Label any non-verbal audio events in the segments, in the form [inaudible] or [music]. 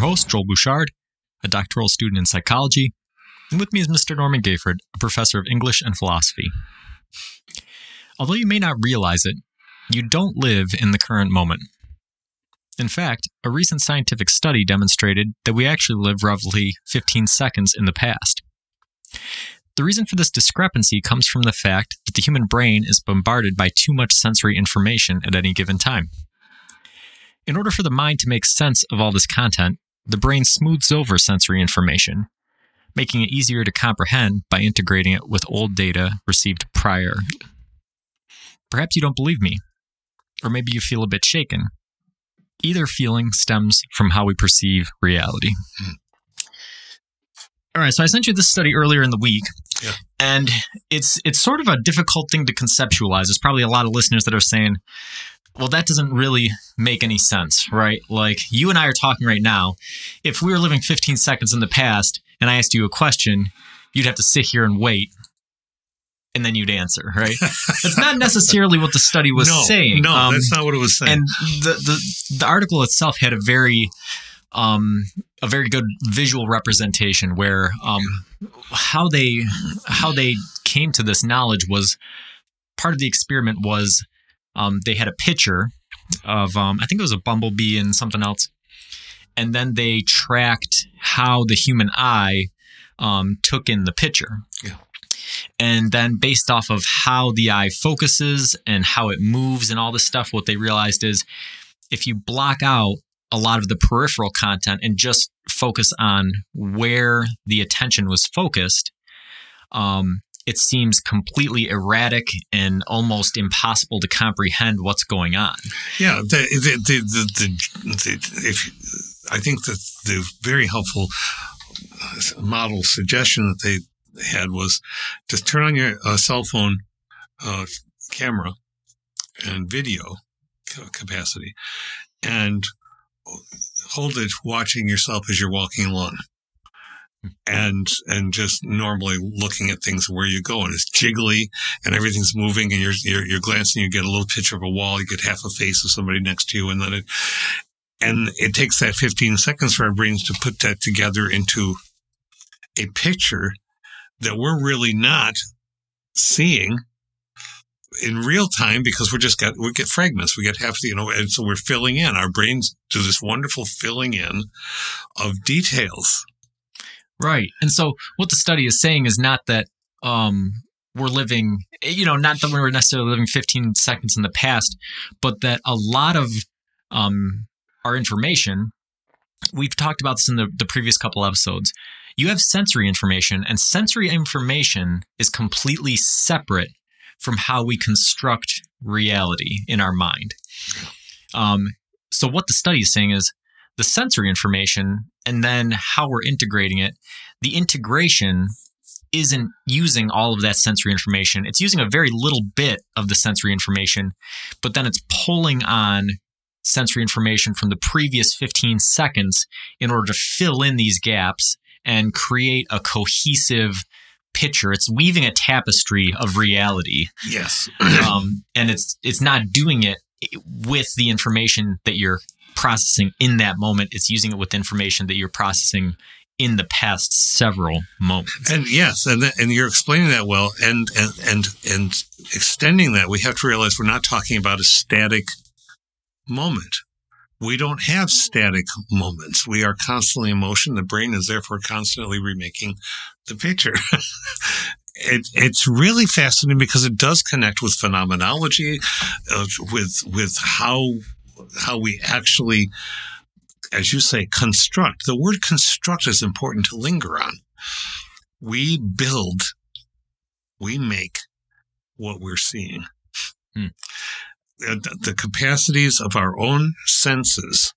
Your host, Joel Bouchard, a doctoral student in psychology, and with me is Mr. Norman Gayford, a professor of English and philosophy. Although you may not realize it, you don't live in the current moment. In fact, a recent scientific study demonstrated that we actually live roughly 15 seconds in the past. The reason for this discrepancy comes from the fact that the human brain is bombarded by too much sensory information at any given time. In order for the mind to make sense of all this content, the brain smooths over sensory information, making it easier to comprehend by integrating it with old data received prior. Perhaps you don't believe me, or maybe you feel a bit shaken. Either feeling stems from how we perceive reality. All right, so I sent you this study earlier in the week, Yeah. and it's it's sort of a difficult thing to conceptualize. There's probably a lot of listeners that are saying, "Well, that doesn't really make any sense, right?" Like you and I are talking right now. If we were living 15 seconds in the past, and I asked you a question, you'd have to sit here and wait, and then you'd answer, right? [laughs] That's not necessarily what the study was no, saying. No, Um, that's not what it was saying. and the, the the article itself had a very um a very good visual representation where um how they how they came to this knowledge was part of the experiment was um they had a picture of um I think it was a bumblebee and something else and then they tracked how the human eye um took in the picture Yeah. and then based off of how the eye focuses and how it moves and all this stuff what they realized is if you block out a lot of the peripheral content and just focus on where the attention was focused um, it seems completely erratic and almost impossible to comprehend what's going on. Yeah, the, the, the, if I think that the very helpful uh, model suggestion that they had was just turn on your uh, cell phone uh, camera and video capacity and hold it watching yourself as you're walking along Mm-hmm. and and just normally looking at things where you go and it's jiggly and everything's moving and you're, you're you're glancing you get a little picture of a wall you get half a face of somebody next to you and then it and it takes that 15 seconds for our brains to put that together into a picture that we're really not seeing in real time because we're just got we get fragments we get half the, you know and so we're filling in. Our brains do this wonderful filling in of details Right. And so what the study is saying is not that um, we're living, you know, not that we're necessarily living 15 seconds in the past, but that a lot of um, our information, we've talked about this in the, the previous couple episodes. You have sensory information, and sensory information is completely separate from how we construct reality in our mind. Um, so, what the study is saying is the sensory information and then how we're integrating it, the integration isn't using all of that sensory information. It's using a very little bit of the sensory information, but then it's pulling on sensory information from the previous 15 seconds in order to fill in these gaps and create a cohesive picture. It's weaving a tapestry of reality yes um, and it's it's not doing it with the information that you're processing in that moment. It's using it with information that you're processing in the past several moments. And yes, and th- and you're explaining that well, and and and and extending that. We have to realize we're not talking about a static moment. We don't have static moments. We are constantly in motion. The brain is therefore constantly remaking the picture. [laughs] it, it's really fascinating because it does connect with phenomenology, uh, with with how how we actually as you say, construct. The word construct is important to linger on. We build, we make what we're seeing. Hmm. The, the capacities of our own senses,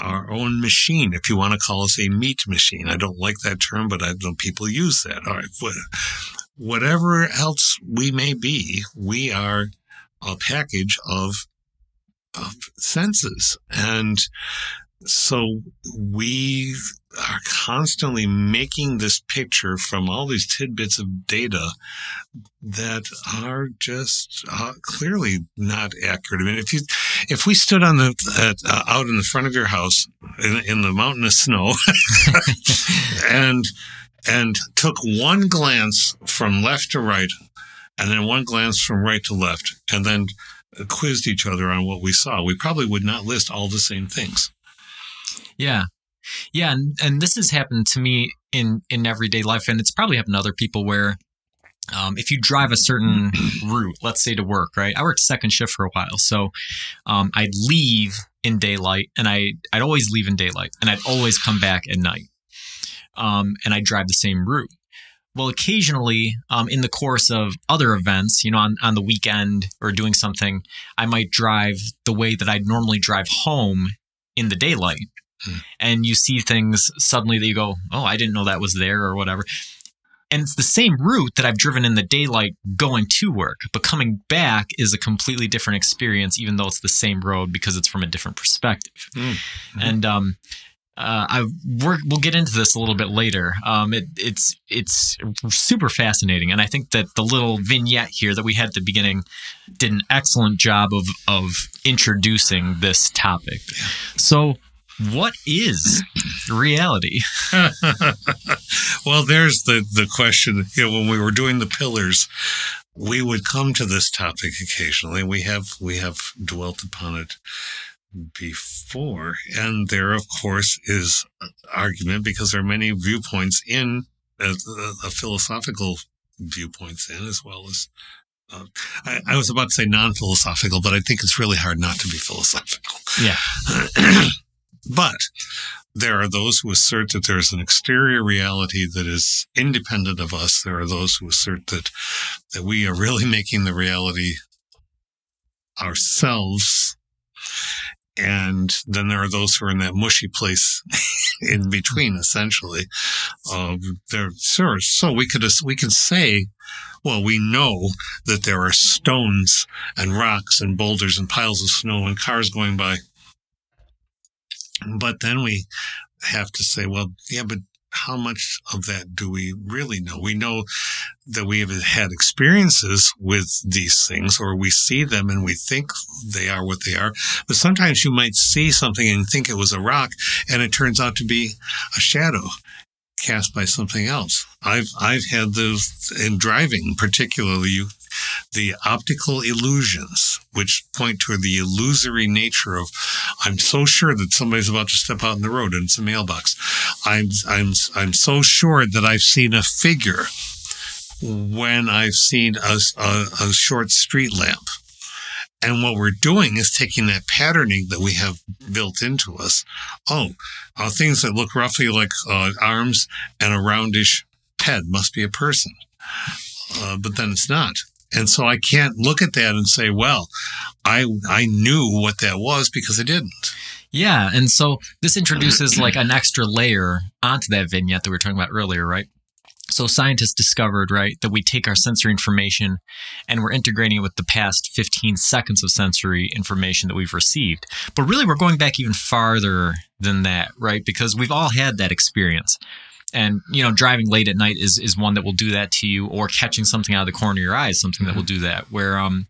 our own machine, if you want to call us a meat machine. I don't like that term, but I know people use that. All right. Whatever else we may be, we are a package of of senses. And so we are constantly making this picture from all these tidbits of data that are just uh, clearly not accurate. I mean, if you if we stood on the uh, uh, out in the front of your house in, in the mountainous snow [laughs] and and took one glance from left to right and then one glance from right to left and then quizzed each other on what we saw we probably would not list all the same things Yeah. Yeah, and, and this has happened to me in in everyday life and it's probably happened to other people where um, if you drive a certain [clears throat] route, let's say to work, right? I worked second shift for a while, so um, I'd leave in daylight, and I I'd always leave in daylight, and I'd always come back at night, um, and I'd drive the same route. Well, occasionally, um, in the course of other events, you know, on, on the weekend or doing something, I might drive the way that I'd normally drive home in the daylight. Hmm. And you see things suddenly that you go, oh, I didn't know that was there or whatever. And it's the same route that I've driven in the daylight going to work, but coming back is a completely different experience, even though it's the same road because it's from a different perspective. Mm. And um, uh, I we're, we'll get into this a little bit later. Um, it, it's it's super fascinating, and I think that the little vignette here that we had at the beginning did an excellent job of of introducing this topic. So, what is reality? [laughs] well, there's the the question. You know, when we were doing the pillars, we would come to this topic occasionally. We have we have dwelt upon it before, and there, of course, is argument because there are many viewpoints in uh, uh, philosophical viewpoints in as well as. Uh, I, I was about to say non-philosophical, but I think it's really hard not to be philosophical. Yeah. [clears throat] But there are those who assert that there's an exterior reality that is independent of us. There are those who assert that that we are really making the reality ourselves. And then there are those who are in that mushy place [laughs] in between, essentially. Um, there, sure. So we could we can say, well, we know that there are stones and rocks and boulders and piles of snow and cars going by. But then we have to say, well, yeah, but how much of that do we really know? We know that we have had experiences with these things or we see them and we think they are what they are. But sometimes you might see something and think it was a rock and it turns out to be a shadow cast by something else. I've, I've had those in driving, particularly you the optical illusions, which point to the illusory nature of, I'm so sure that somebody's about to step out in the road and it's a mailbox. I'm, I'm, I'm so sure that I've seen a figure when I've seen a, a, a short street lamp. And what we're doing is taking that patterning that we have built into us. Oh, uh, things that look roughly like uh, arms and a roundish head must be a person. Uh, but then it's not. And so I can't look at that and say, well, I, I knew what that was because I didn't. Yeah, and so this introduces [clears throat] like an extra layer onto that vignette that we were talking about earlier, right? So scientists discovered, right, that we take our sensory information and we're integrating it with the past 15 seconds of sensory information that we've received. But really we're going back even farther than that, right? Because we've all had that experience. And you know, driving late at night is is one that will do that to you, or catching something out of the corner of your eye is something that will do that. Where um,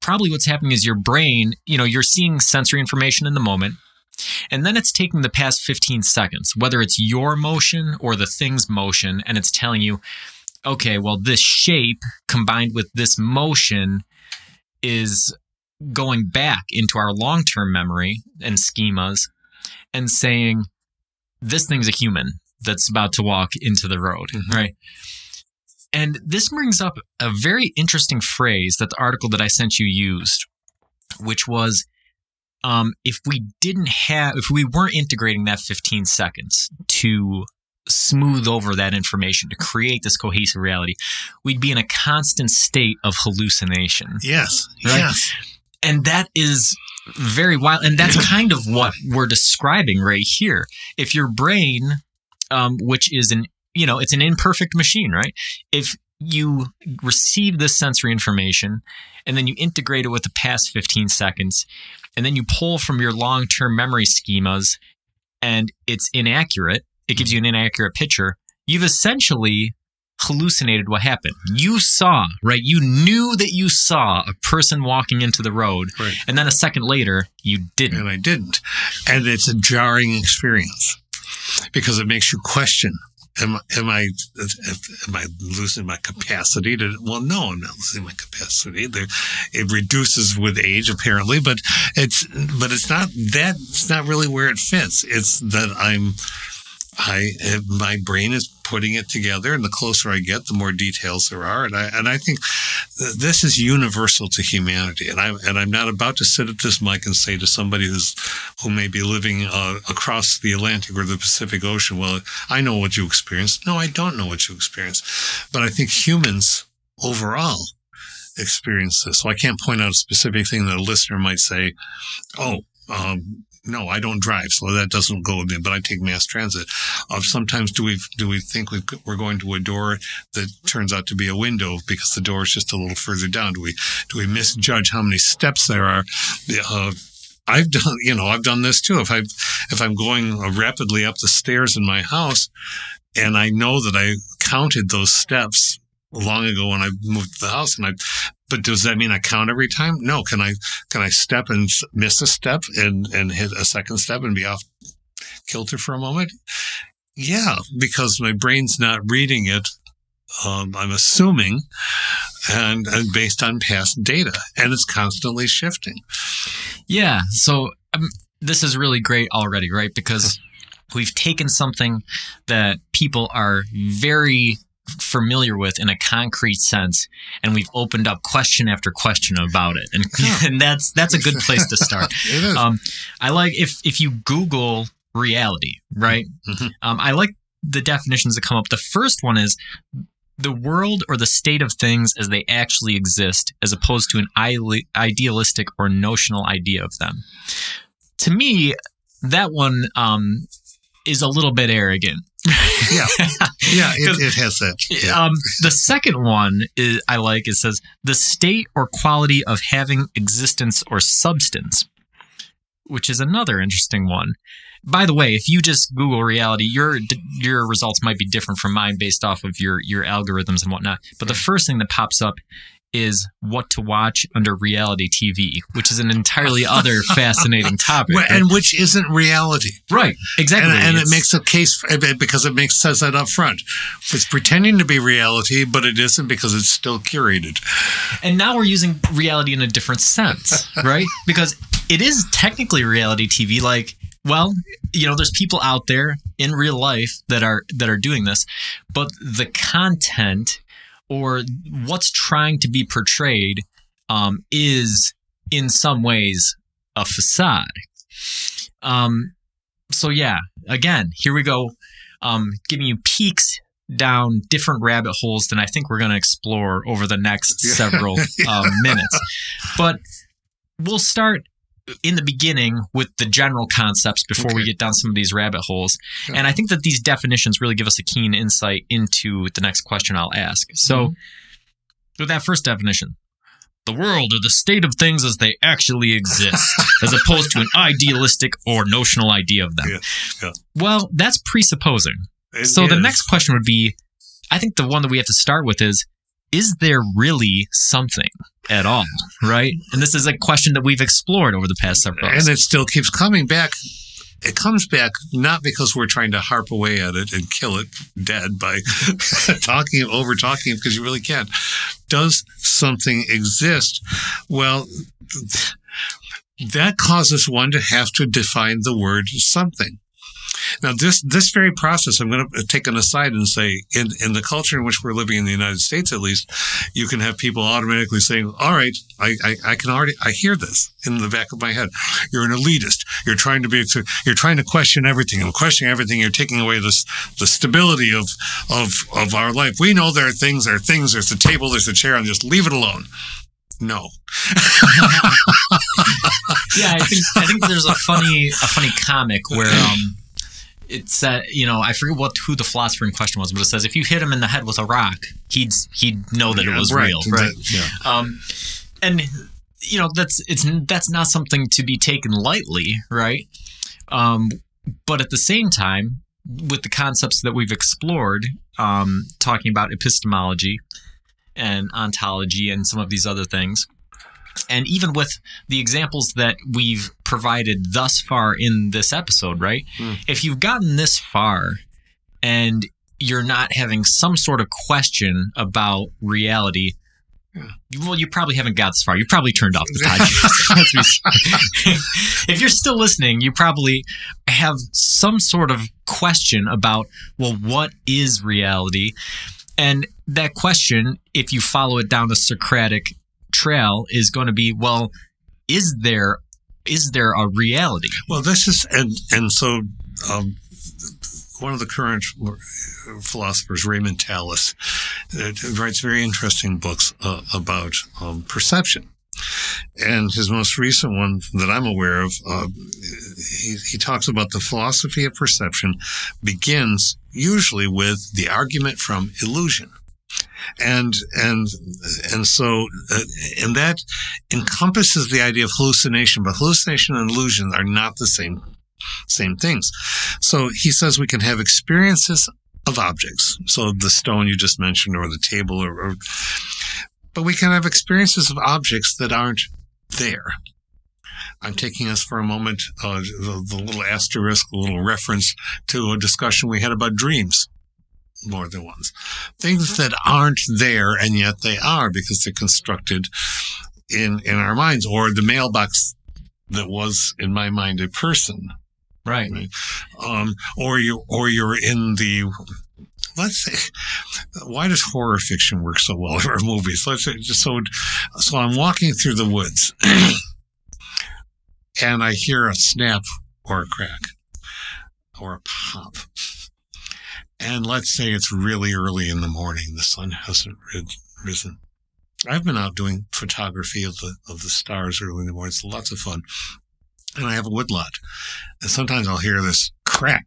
probably what's happening is your brain, you know, you're seeing sensory information in the moment, and then it's taking the past 15 seconds, whether it's your motion or the thing's motion, and it's telling you, okay, well, this shape combined with this motion is going back into our long term memory and schemas and saying, this thing's a human that's about to walk into the road, Mhm. right? And this brings up a very interesting phrase that the article that I sent you used, which was um, if we didn't have, if we weren't integrating that 15 seconds to smooth over that information to create this cohesive reality, we'd be in a constant state of hallucination. Yes. Right. Yes. And that is very wild. And that's [laughs] kind of what we're describing right here. If your brain, um, which is an, you know, it's an imperfect machine, right? If you receive this sensory information and then you integrate it with the past 15 seconds, and then you pull from your long term memory schemas and it's inaccurate, it gives you an inaccurate picture, you've essentially hallucinated what happened. You saw, right? You knew that you saw a person walking into the road, Right. and then a second later, you didn't. and I didn't. And it's a jarring experience because it makes you question. Am, am I am I losing my capacity to? Well, no, I'm not losing my capacity. There, it reduces with age, apparently, but it's but it's not that. It's not really where it fits. It's that I'm, I my brain is putting it together, and the closer I get, the more details there are, and I and I think th- this is universal to humanity. And I and I'm not about to sit at this mic and say to somebody who's who may be living uh, across the Atlantic or the Pacific Ocean, well, I know what you experienced. No, I don't know what you experienced, but I think humans overall experience this. So I can't point out a specific thing that a listener might say, "Oh." Um, no, I don't drive, so that doesn't go with me. But I take mass transit. Uh, sometimes do we do we think we we're going to a door that turns out to be a window because the door is just a little further down? Do we do we misjudge how many steps there are? Uh, I've done, you know, I've done this too. If I if I'm going rapidly up the stairs in my house, and I know that I counted those steps long ago when I moved to the house, and I but does that mean I count every time? No. Can I can I step and miss a step and and hit a second step and be off kilter for a moment? Yeah, because my brain's not reading it. Um, I'm assuming, and, and based on past data, and it's constantly shifting. Yeah. So um, this is really great already, right? Because [laughs] we've taken something that people are very familiar with in a concrete sense and we've opened up question after question about it. And, Yeah. [laughs] and that's that's a good place to start. [laughs] It is. um, i like if if you google reality right? Mhm. um, i like the definitions that come up. The first one is the world or the state of things as they actually exist as opposed to an idealistic or notional idea of them. To me that one um, is a little bit arrogant [laughs] yeah, yeah, it, it has that. [laughs] Yeah. um, the second one is I like. It says the state or quality of having existence or substance, which is another interesting one. By the way, if you just Google reality, your your results might be different from mine based off of your your algorithms and whatnot. But the first thing that pops up is what to watch under reality TV, which is an entirely other [laughs] fascinating topic. Well, and which isn't reality. right, exactly, And, and it makes a case for, because it makes says that up front. It's pretending to be reality, but it isn't because it's still curated. And now we're using reality in a different sense, [laughs] right? because it is technically reality TV. Like, well, you know, there's people out there in real life that are that are doing this, but the content or what's trying to be portrayed um, is in some ways a facade. Um, so yeah, again, here we go, um, giving you peeks down different rabbit holes than I think we're going to explore over the next [laughs] Yeah. several um, minutes. But we'll start in the beginning with the general concepts before we get down some of these rabbit holes. Yeah. And I think that these definitions really give us a keen insight into the next question I'll ask. So, Mm-hmm. with that first definition, the world or the state of things as they actually exist, [laughs] as opposed to an idealistic or notional idea of them. Yeah, yeah. Well, that's presupposing. It So the next question would be I think the one that we have to start with is is there really something at all? Right? And this is a question that we've explored over the past several and it still keeps coming back. It comes back not because we're trying to harp away at it and kill it dead by [laughs] talking over talking because you really can't. Does something exist? Well, that causes one to have to define the word something. Now, this this very process, I'm going to take an aside and say, in in the culture in which we're living in the United States, at least, you can have people automatically saying, "All right, I, I, I can already I hear this in the back of my head. You're an elitist. You're trying to be you're trying to question everything. And questioning everything, you're taking away this the stability of of of our life. We know there are things, there are things. There's the table, there's the chair, and just leave it alone." No. [laughs] yeah, I think I think there's a funny a funny comic where um it's uh, you know I forget what who the philosopher in question was, but it says if you hit him in the head with a rock, he'd he'd know that it was right. real, right? Yeah. Um, and you know that's it's that's not something to be taken lightly, right? Um, but at the same time, with the concepts that we've explored, um, talking about epistemology and ontology and some of these other things. And even with the examples that we've provided thus far in this episode, right? Mm. If you've gotten this far and you're not having some sort of question about reality, Yeah. well, you probably haven't got this far. You probably turned off the [laughs] podcast. [laughs] If you're still listening, you probably have some sort of question about, well, what is reality? And that question, if you follow it down a Socratic trail, is going to be, well, is there is there a reality? Well, this is and and so um, one of the current philosophers, Raymond Tallis, uh, writes very interesting books uh, about um, perception. And his most recent one that I'm aware of, uh, he, he talks about the philosophy of perception begins usually with the argument from illusion. And, and, and so, uh, and that encompasses the idea of hallucination, but hallucination and illusion are not the same, same things. So he says we can have experiences of objects. So the stone you just mentioned or the table or, or but we can have experiences of objects that aren't there. I'm taking us for a moment, uh, the, the little asterisk, a little reference to a discussion we had about dreams more than once. Things that aren't there and yet they are because they're constructed in, in our minds or the mailbox that was in my mind a person Right. um, or you or you're in the let's say why does horror fiction work so well or movies let's say just so so i'm walking through the woods and i hear a snap or a crack or a pop and let's say it's really early in the morning the sun hasn't risen i've been out doing photography of the of the stars early in the morning it's lots of fun and i have a woodlot and sometimes I'll hear this crack.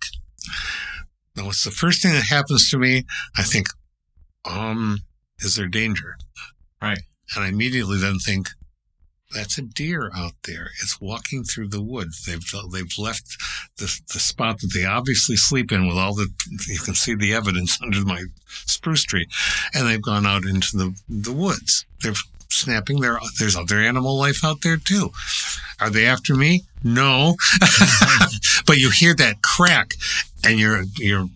Now, what's the first thing that happens to me? I think, um, is there danger? Right. And I immediately then think, that's a deer out there. It's walking through the woods. They've they've left the the spot that they obviously sleep in with all the you can see the evidence [laughs] under my spruce tree, and they've gone out into the the woods. They're snapping. There there's other animal life out there too. Are they after me? No, [laughs] but you hear that crack, and your your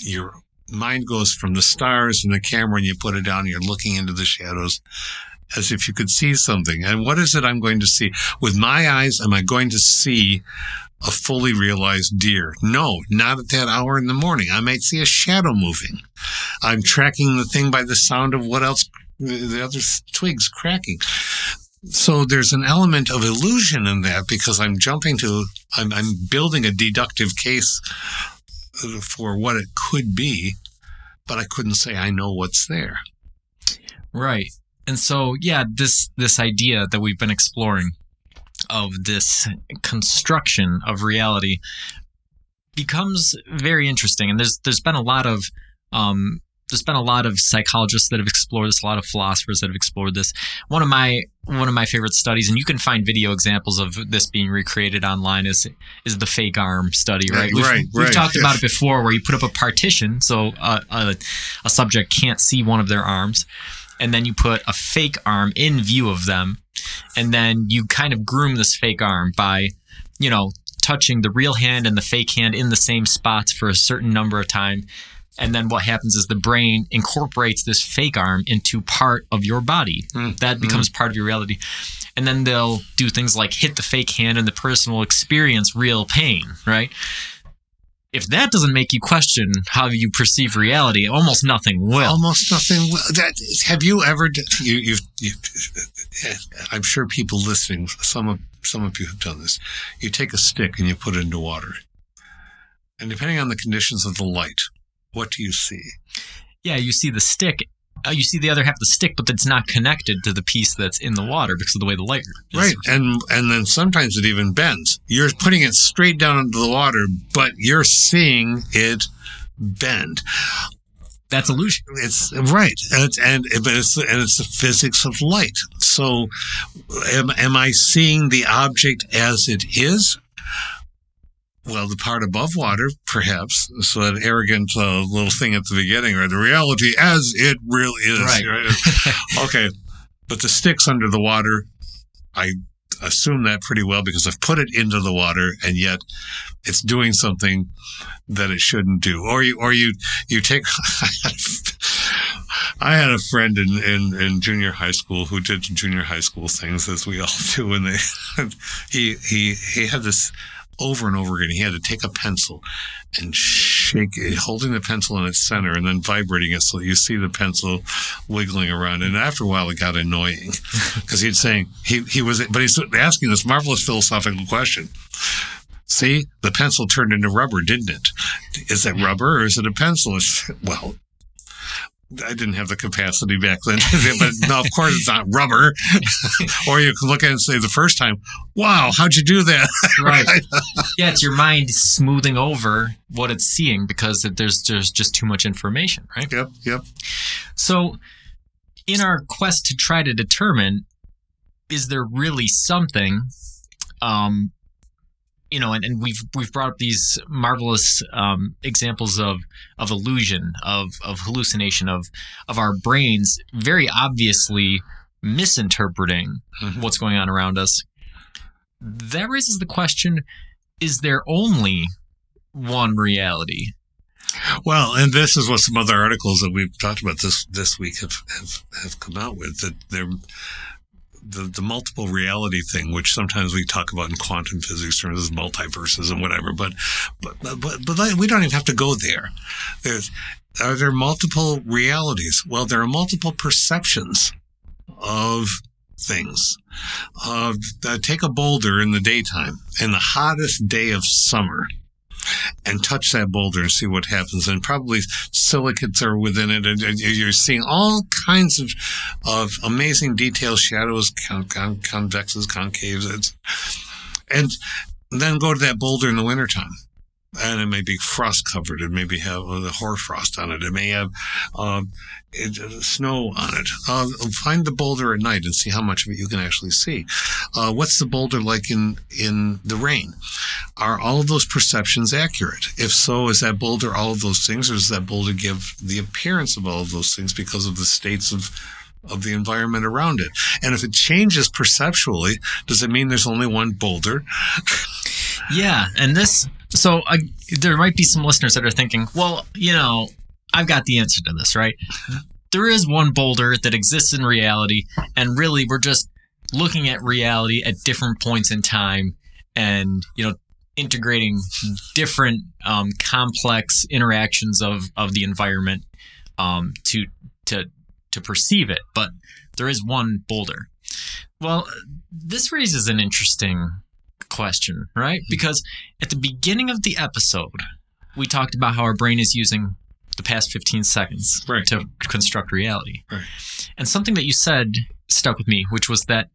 your mind goes from the stars and the camera, and you put it down. And you're looking into the shadows as if you could see something. And what is it I'm going to see? With my eyes, am I going to see a fully realized deer? No, not at that hour in the morning. I might see a shadow moving. I'm tracking the thing by the sound of what else, the other twigs cracking. So there's an element of illusion in that because I'm jumping to, I'm, I'm building a deductive case for what it could be, but I couldn't say I know what's there. Right. And so, yeah, this this idea that we've been exploring of this construction of reality becomes very interesting. And there's there's been a lot of um, there's been a lot of psychologists that have explored this, a lot of philosophers that have explored this. One of my one of my favorite studies, and you can find video examples of this being recreated online, is is the fake arm study. Right, Right, we've, right, we've right, talked about it before, where you put up a partition so a, a, a subject can't see one of their arms, and then you put a fake arm in view of them, and then you kind of groom this fake arm by, you know, touching the real hand and the fake hand in the same spots for a certain number of time. And then what happens is the brain incorporates this fake arm into part of your body. Mm, That becomes part of your reality. And then they'll do things like hit the fake hand and the person will experience real pain, right? If that doesn't make you question how you perceive reality, almost nothing will. almost nothing. That have you ever? You, you've, you, eh, I'm sure people listening. Some of some of you have done this. You take a stick and you put it into water, and depending on the conditions of the light, what do you see? yeah, you see the stick. Uh, you see the other half of the stick, but it's not connected to the piece that's in the water because of the way the light is. Right, and and then sometimes it even bends. You're putting it straight down into the water, but you're seeing it bend. That's illusion. It's right, and it's, and but it's and it's the physics of light. So, am am I seeing the object as it is, Well, the part above water, perhaps. So that arrogant uh, little thing at the beginning, or the reality as it really is. Right. [laughs] okay. But the sticks under the water, I assume that pretty well because I've put it into the water and yet it's doing something that it shouldn't do. Or you, or you, you take, [laughs] I had a friend in, in, in junior high school who did junior high school things as we all [laughs] do. And they, he, he, he had this over and over again. He had to take a pencil and shake it, holding the pencil in its center and then vibrating it so you see the pencil wiggling around. And after a while, it got annoying [laughs] because he'd saying he he was, but he's asking this marvelous philosophical question. See, the pencil turned into rubber, didn't it? Is that rubber or is it a pencil? Well, I didn't have the capacity back then, [laughs] but no, of course it's not rubber. [laughs] or you can look at it and say the first time, "Wow, how'd you do that?" [laughs] right. yeah, it's your mind smoothing over what it's seeing because there's there's just too much information, right? Yep, yep. So, in our quest to try to determine, is there really something um, you know, and, and we've we've brought up these marvelous um, examples of of illusion, of of hallucination, of of our brains very obviously misinterpreting mm-hmm. what's going on around us. That raises the question: Is there only one reality? Well, and this is what some other articles that we've talked about this this week have have, have come out with that there the, the multiple reality thing, which sometimes we talk about in quantum physics terms as multiverses and whatever, but, but, but, but we don't even have to go there. There's, are there multiple realities? Well, there are multiple perceptions of things. Uh, take a boulder in the daytime, in the hottest day of summer and touch that boulder and see what happens. And probably silicates are within it. And you're seeing all kinds of, of amazing details, shadows, con- con- convexes, concaves. It's, and then go to that boulder in the wintertime and it may be frost covered. It may be have the hoarfrost on it. It may have uh, it, snow on it. Uh, find the boulder at night and see how much of it you can actually see. Uh, what's the boulder like in in the rain? Are all of those perceptions accurate? If so, is that boulder all of those things, or does that boulder give the appearance of all of those things because of the states of of the environment around it. And if it changes perceptually, does it mean there's only one boulder? [laughs] yeah, and this so uh, there might be some listeners that are thinking, well, you know, I've got the answer to this, right? There is one boulder that exists in reality, and really we're just looking at reality at different points in time and, you know, integrating different um, complex interactions of, of the environment um, to to to perceive it. But there is one boulder. Well, this raises an interesting question, right? Because at the beginning of the episode, we talked about how our brain is using the past 15 seconds right. to construct reality. Right. And something that you said stuck with me, which was that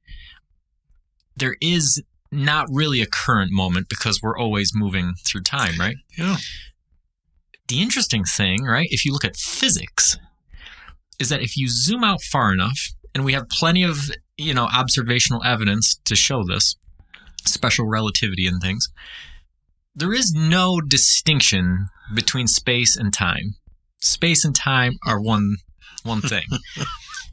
there is not really a current moment because we're always moving through time, right? Yeah. The interesting thing, right, if you look at physics, is that if you zoom out far enough, and we have plenty of, you know, observational evidence to show this, special relativity and things, there is no distinction between space and time. Space and time are one one thing. [laughs]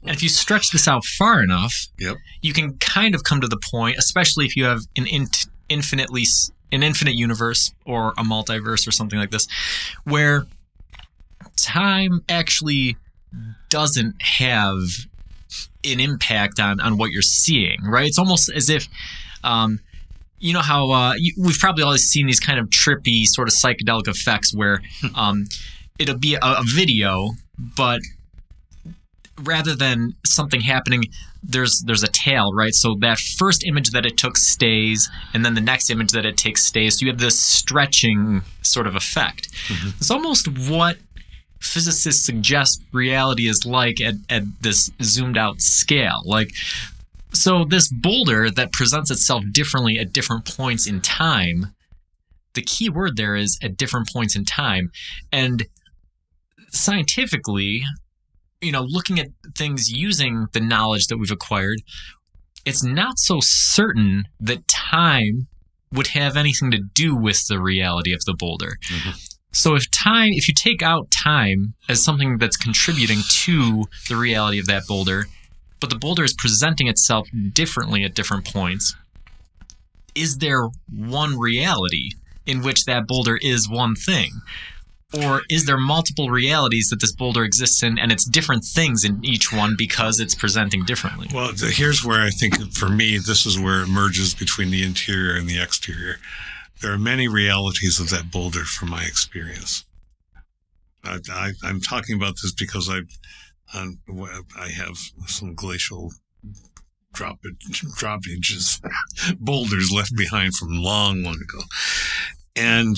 and if you stretch this out far enough, yep. you can kind of come to the point, especially if you have an in- infinitely an infinite universe or a multiverse or something like this, where time actually doesn't have an impact on on what you're seeing, right? It's almost as if um, you know how uh, you, we've probably always seen these kind of trippy sort of psychedelic effects where um, it'll be a, a, video, but rather than something happening, there's there's a tail, right? So that first image that it took stays, and then the next image that it takes stays. So you have this stretching sort of effect. Mm-hmm. It's almost what physicists suggest reality is like at, at this zoomed out scale. Like so this boulder that presents itself differently at different points in time, the key word there is at different points in time. And scientifically, you know, looking at things using the knowledge that we've acquired, it's not so certain that time would have anything to do with the reality of the boulder. Mhm. So if time, if you take out time as something that's contributing to the reality of that boulder, but the boulder is presenting itself hmm. differently at different points, is there one reality in which that boulder is one thing? Or is there multiple realities that this boulder exists in and it's different things in each one because it's presenting differently? Well, th- here's where I think for me, this is where it merges between the interior and the exterior. There are many realities of that boulder from my experience. I, I, I'm talking about this because I, on I have some glacial drop droppages, [laughs] boulders left behind from long, long ago, and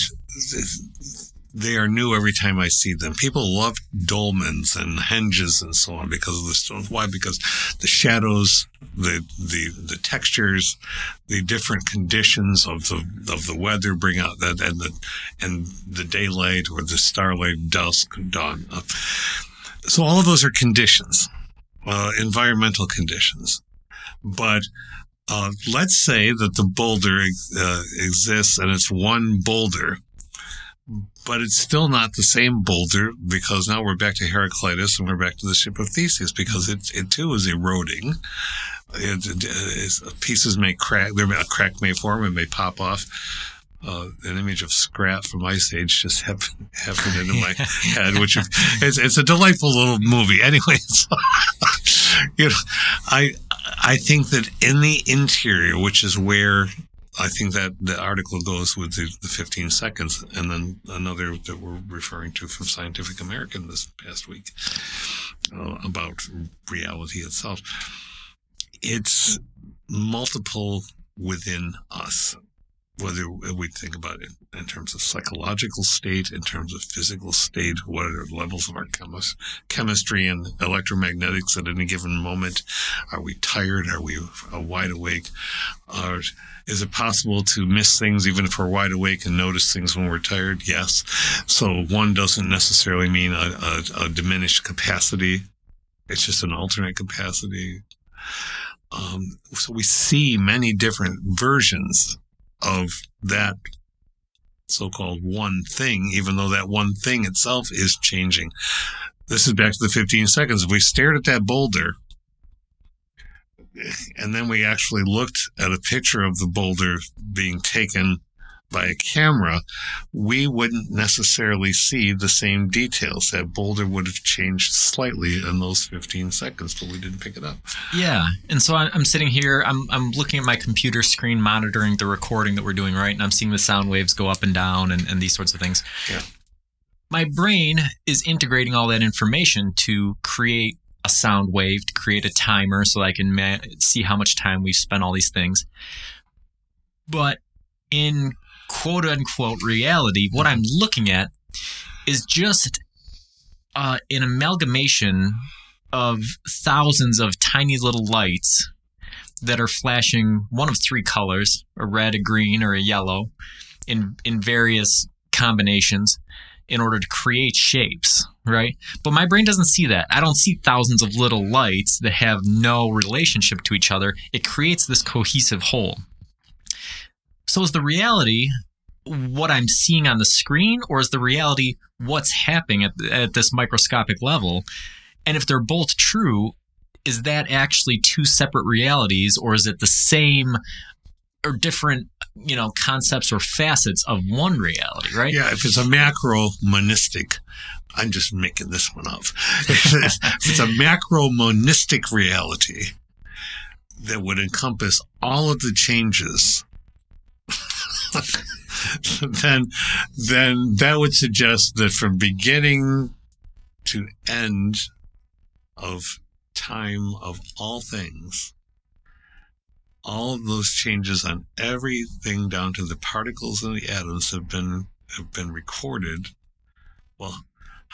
they are new every time I see them. People love dolmens and henges and so on because of the stones. Why? Because the shadows, the the the textures, the different conditions of the of the weather bring out that and the and the daylight or the starlight, dusk, dawn. So all of those are conditions, uh, environmental conditions. But uh, let's say that the boulder uh, exists and it's one boulder but it's still not the same boulder because now we're back to Heraclitus and we're back to the ship of Theseus because it, it too is eroding. It, it, pieces may crack, there may, a crack may form, it may pop off. Uh, an image of Scrat from Ice Age just happened, [laughs] happened into my [laughs] head, which is, it's, it's a delightful little movie. [laughs] Anyway, you know, I, I think that in the interior, which is where I think that the article goes with the, the 15 seconds, and then another that we're referring to from Scientific American this past week uh, about reality itself. It's multiple within us, whether we think about it in terms of psychological state, in terms of physical state, what are the levels of our chemis- chemistry and electromagnetics at any given moment. Are we tired? Are we uh, wide awake? Are is it possible to miss things even if we're wide awake and notice things when we're tired? Yes. So one doesn't necessarily mean a, a, a diminished capacity. It's just an alternate capacity. Um, so we see many different versions of that so-called one thing, even though that one thing itself is changing. This is back to the 15 seconds. If we stared at that boulder and then we actually looked at a picture of the boulder being taken by a camera, we wouldn't necessarily see the same details. That boulder would have changed slightly in those 15 seconds, but we didn't pick it up. Yeah, and so I'm sitting here. I'm I'm looking at my computer screen, monitoring the recording that we're doing, right? And I'm seeing the sound waves go up and down, and, and these sorts of things. Yeah. My brain is integrating all that information to create a sound wave, to create a timer, so I can ma- see how much time we've spent all these things. But in quote unquote reality, what I'm looking at is just uh, an amalgamation of thousands of tiny little lights that are flashing one of three colors a red, a green, or a yellow in, in various combinations in order to create shapes, right? But my brain doesn't see that. I don't see thousands of little lights that have no relationship to each other. It creates this cohesive whole. So is the reality what I'm seeing on the screen, or is the reality what's happening at, at this microscopic level? And if they're both true, is that actually two separate realities, or is it the same or different, you know, concepts or facets of one reality, right? Yeah, if it's a macro monistic, I'm just making this one up. [laughs] if it's a macro monistic reality that would encompass all of the changes, [laughs] then then that would suggest that from beginning to end of time of all things, all those changes on everything down to the particles and the atoms have been have been recorded. Well,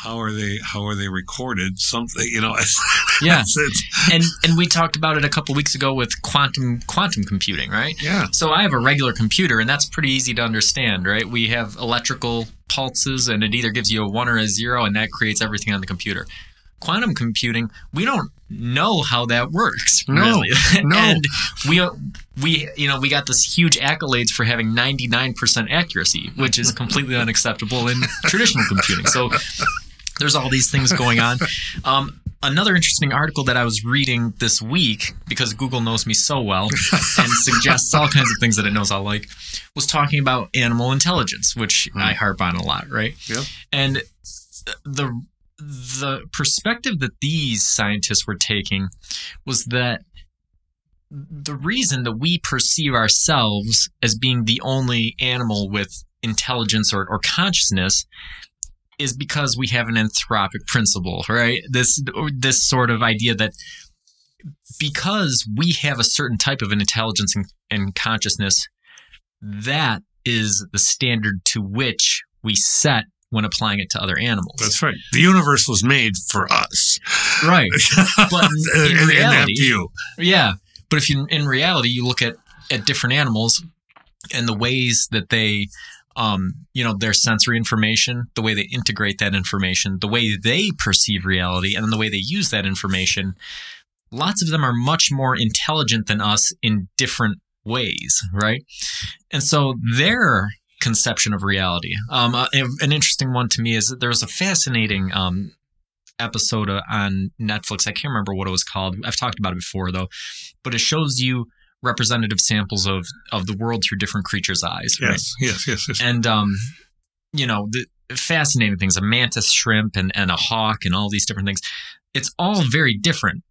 how are they how are they recorded? Something you know. [laughs] Yeah. And and we talked about it a couple weeks ago with quantum quantum computing, right? yeah. So I have a regular computer, and that's pretty easy to understand, right? We have electrical pulses, and it either gives you a one or a zero, and that creates everything on the computer. Quantum computing, we don't know how that works. No, really. no. [laughs] and we we you know we got this huge accolades for having 99% accuracy, which is completely [laughs] unacceptable in traditional computing. So there's all these things going on. [laughs] Um, another interesting article that I was reading this week because Google knows me so well and [laughs] suggests all kinds of things that it knows I'll like was talking about animal intelligence, which I harp on a lot, right? Yep. And the the perspective that these scientists were taking was that the reason that we perceive ourselves as being the only animal with intelligence or, or consciousness is because we have an anthropic principle, right? This this sort of idea that because we have a certain type of an intelligence and, and consciousness, that is the standard to which we set when applying it to other animals. That's right. The universe was made for us. right. [laughs] But in, in, in that reality, view. yeah. But if you in reality you look at at different animals and the ways that they um, you know, their sensory information, the way they integrate that information, the way they perceive reality, and the way they use that information, lots of them are much more intelligent than us in different ways, right? And so their conception of reality, um, uh, an interesting one to me is that there was a fascinating um, episode on Netflix. I can't remember what it was called. I've talked about it before though, but it shows you representative samples of of the world through different creatures' eyes. Right? Yes, yes, yes, yes. And um, you know, the fascinating things, a mantis shrimp and, and a hawk and all these different things. It's all very different.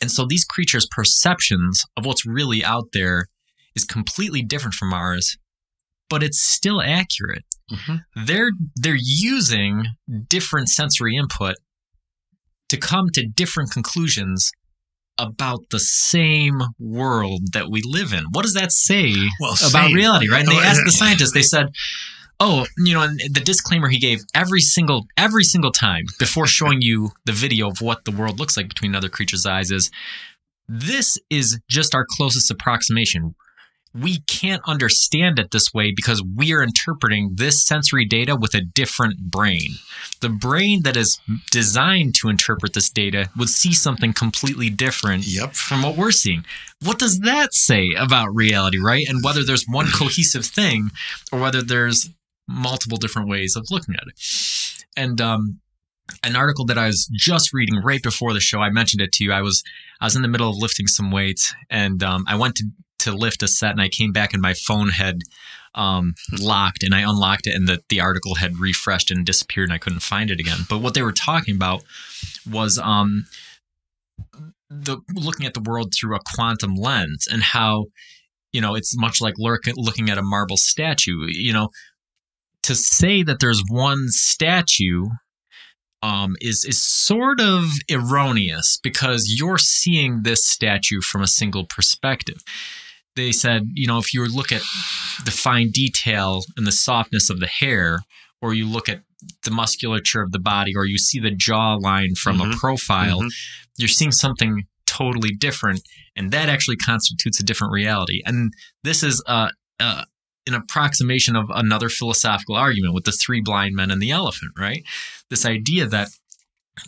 And so these creatures' perceptions of what's really out there is completely different from ours, but it's still accurate. Mhm. They're they're using different sensory input to come to different conclusions about the same world that we live in. What does that say Well, about same. reality, right? And they asked the [laughs] scientists, they said, Oh, you know, and the disclaimer he gave every single every single time before showing you the video of what the world looks like between other creatures' eyes is this is just our closest approximation. We can't understand it this way because we are interpreting this sensory data with a different brain. The brain that is designed to interpret this data would see something completely different Yep. from what we're seeing. What does that say about reality, right? And whether there's one [clears throat] cohesive thing or whether there's multiple different ways of looking at it. And um, an article that I was just reading right before the show, I mentioned it to you. I was I was in the middle of lifting some weights, and um, I went to to lift a set, and I came back, and my phone had um, locked, and I unlocked it, and the the article had refreshed and disappeared, and I couldn't find it again. But what they were talking about was um, the looking at the world through a quantum lens, and how you know it's much like looking at a marble statue. You know, to say that there's one statue um, is is sort of erroneous because you're seeing this statue from a single perspective. They said, you know, if you look at the fine detail and the softness of the hair, or you look at the musculature of the body, or you see the jawline from a Mhm. profile, Mhm. you're seeing something totally different, and that actually constitutes a different reality. And this is uh, uh, an approximation of another philosophical argument with the three blind men and the elephant, right? This idea that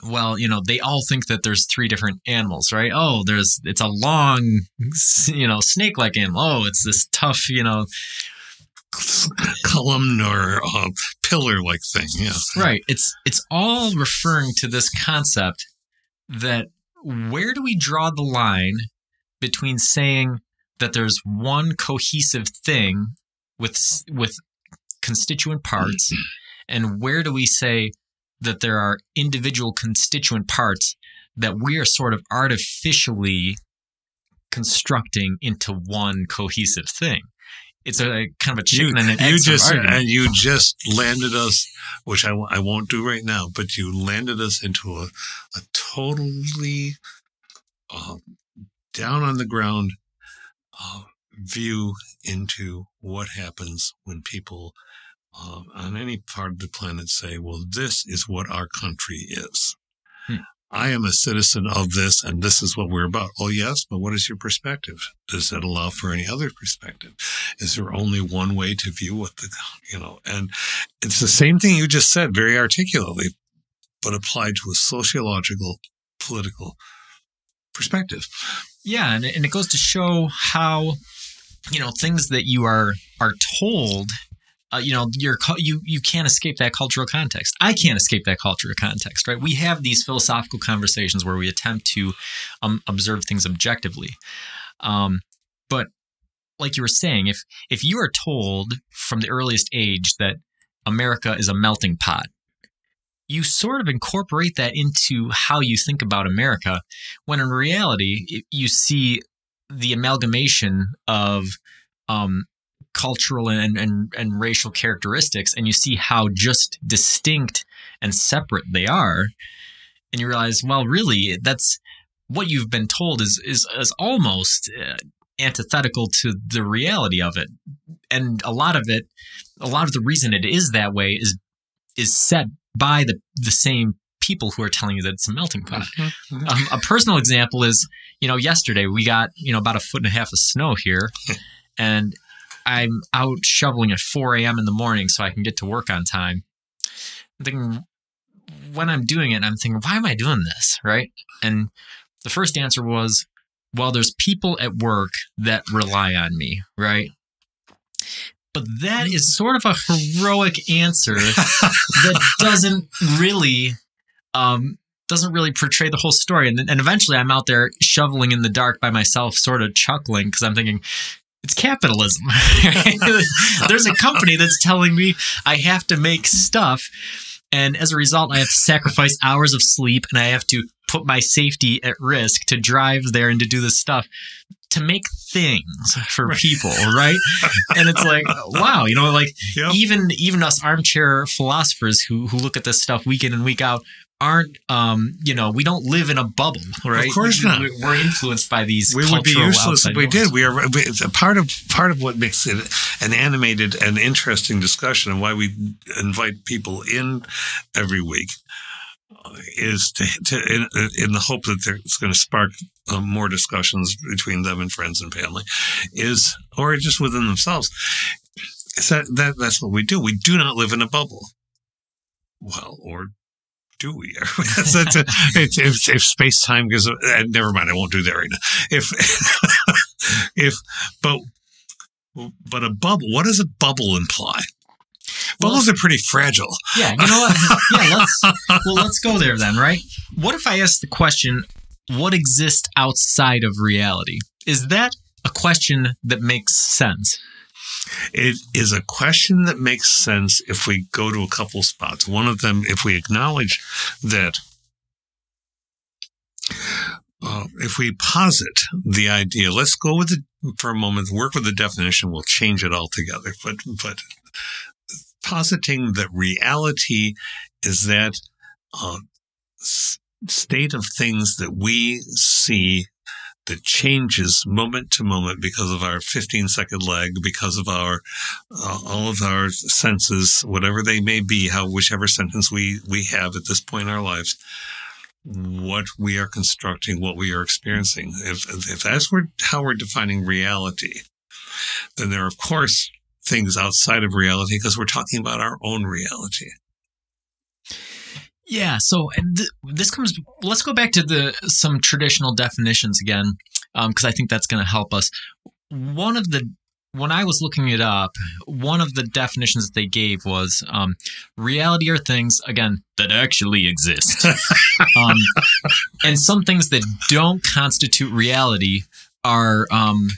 well, you know, they all think that there's three different animals, right? Oh, there's it's a long, you know, snake-like animal. Oh, it's this tough, you know, columnar uh, pillar like thing. Yeah. right. It's it's all referring to this concept that where do we draw the line between saying that there's one cohesive thing with with constituent parts [clears throat] and where do we say that there are individual constituent parts that we are sort of artificially constructing into one cohesive thing it's a kind of a chicken and an egg you just argument. and you just landed us, which I, w- I won't do right now, but you landed us into a, a totally um, down on the ground uh, view into what happens when people uh, on any part of the planet say, "Well, this is what our country is." Hmm. I am a citizen of this, and this is what we're about. Oh, yes, but what is your perspective? Does that allow for any other perspective? Is there only one way to view what the, you know, and it's the same thing you just said very articulately, but applied to a sociological, political perspective. Yeah, and, and it goes to show how you know things that you are are told uh, you know you're you you can't escape that cultural context. I can't escape that cultural context right? We have these philosophical conversations where we attempt to um, observe things objectively. Um, but like you were saying if if you are told from the earliest age that america is a melting pot you sort of incorporate that into how you think about america when in reality you see the amalgamation of um, cultural and, and, and racial characteristics, and you see how just distinct and separate they are, and you realize, well, really, that's what you've been told is is, is almost uh, antithetical to the reality of it, and a lot of it, a lot of the reason it is that way is is set by the the same people who are telling you that it's a melting pot. Mm-hmm. mm-hmm. Um, a personal example is, you know, yesterday we got, you know, about a foot and a half of snow here, [laughs] and I'm out shoveling at 4 a.m. in the morning so I can get to work on time. I'm thinking, when I'm doing it, I'm thinking, why am I doing this? Right. And the first answer was, well, there's people at work that rely on me. Right. But that is sort of a heroic answer that [laughs] doesn't really um, doesn't really portray the whole story. And, and eventually I'm out there shoveling in the dark by myself, sort of chuckling because I'm thinking, it's capitalism. [laughs] There's a company that's telling me I have to make stuff. And as a result, I have to sacrifice hours of sleep and I have to put my safety at risk to drive there and to do this stuff to make things for people, right? and it's like, wow, you know, like yep. even even us armchair philosophers who who look at this stuff week in and week out, aren't um you know we don't live in a bubble right? Of course not. we're influenced by these we would be useless if we did. we are a part of part of what makes it an animated and interesting discussion and why we invite people in every week uh, is to, to in, in, the hope that it's going to spark uh, more discussions between them and friends and family is or just within themselves. That, that that's what we do. We do not live in a bubble. Well or do we? [laughs] that's, that's a, if, if space time gives, uh, never mind, I won't do that right now. If, [laughs] if, but, but a bubble, what does a bubble imply? Bubbles are pretty fragile. Yeah, you know what? Yeah, let's well, let's go there then, right? What if I ask the question, what exists outside of reality? Is that a question that makes sense? It is a question that makes sense if we go to a couple spots. One of them, if we acknowledge that uh, if we posit the idea, let's go with it for a moment, work with the definition, we'll change it altogether. But, but positing that reality is that uh, state of things that we see that changes moment to moment because of our 15 second lag, because of our uh, all of our senses, whatever they may be, how whichever sentence we we have at this point in our lives, what we are constructing, what we are experiencing. If if that's how we're defining reality, then there are of course things outside of reality because we're talking about our own reality. Yeah. So th- this comes. Let's go back to the some traditional definitions again, because um, I think that's going to help us. One of the when I was looking it up, one of the definitions that they gave was um, reality are things again that actually exist, [laughs] um, and some things that don't constitute reality are um,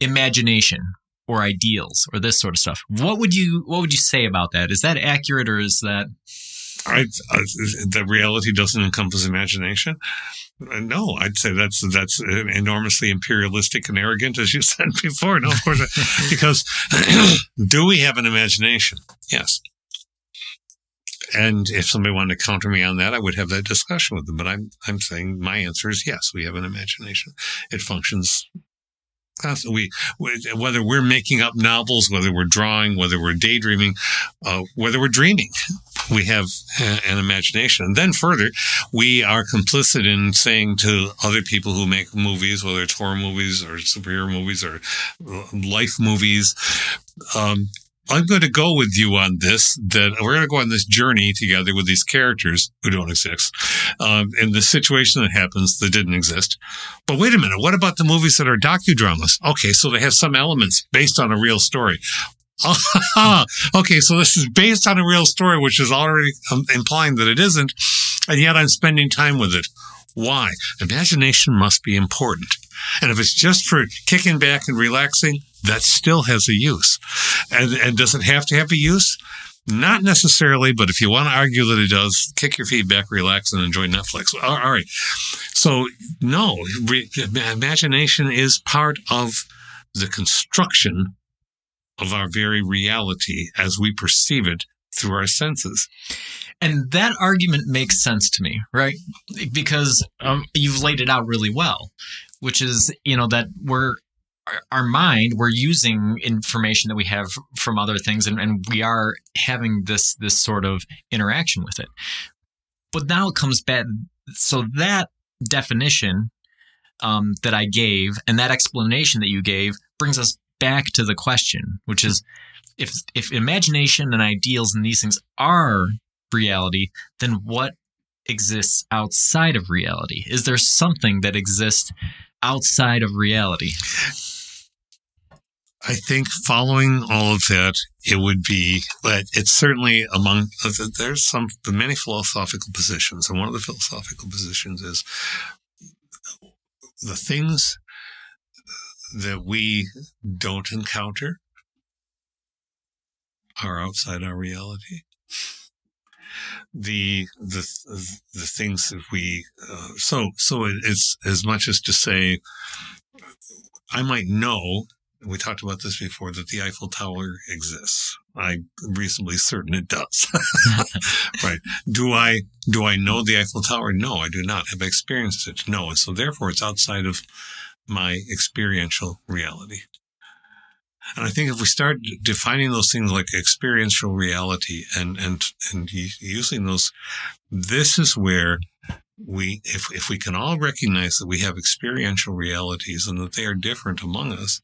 imagination or ideals or this sort of stuff. What would you What would you say about that? Is that accurate or is that I, the reality doesn't encompass imagination. Uh, no, I'd say that's that's enormously imperialistic and arrogant, as you [laughs] said before. No, of course, [laughs] because [clears throat] do we have an imagination? Yes. And if somebody wanted to counter me on that, I would have that discussion with them. But I'm I'm saying my answer is yes. We have an imagination. It functions we, whether we're making up novels, whether we're drawing, whether we're daydreaming, uh, whether we're dreaming, we have an imagination. And then further, we are complicit in saying to other people who make movies, whether it's horror movies or superhero movies or life movies, um, I'm going to go with you on this. That we're going to go on this journey together with these characters who don't exist, um, in the situation that happens that didn't exist. But wait a minute, what about the movies that are docudramas? Okay, so they have some elements based on a real story. [laughs] okay, so this is based on a real story, which is already um, implying that it isn't, and yet I'm spending time with it. Why? Imagination must be important. And if it's just for kicking back and relaxing, that still has a use. And, and does it have to have a use? Not necessarily, but if you want to argue that it does, kick your feet back, relax, and enjoy Netflix. All right. So, no, re- imagination is part of the construction of our very reality as we perceive it through our senses. And that argument makes sense to me, right? Because um, you've laid it out really well, which is, you know, that we're our mind we're using information that we have from other things and, and we are having this this sort of interaction with it but now it comes back so that definition um, that i gave and that explanation that you gave brings us back to the question which is if if imagination and ideals and these things are reality then what exists outside of reality is there something that exists outside of reality I think following all of that, it would be, but it's certainly among, there's some, many philosophical positions. And one of the philosophical positions is the things that we don't encounter are outside our reality. The, the, the things that we, uh, so, so it's as much as to say, I might know we talked about this before that the Eiffel Tower exists. I'm reasonably certain it does. [laughs] right. Do I, do I know the Eiffel Tower? No, I do not. Have I experienced it? No. And so therefore it's outside of my experiential reality. And I think if we start defining those things like experiential reality and, and, and using those, this is where we, if, if we can all recognize that we have experiential realities and that they are different among us,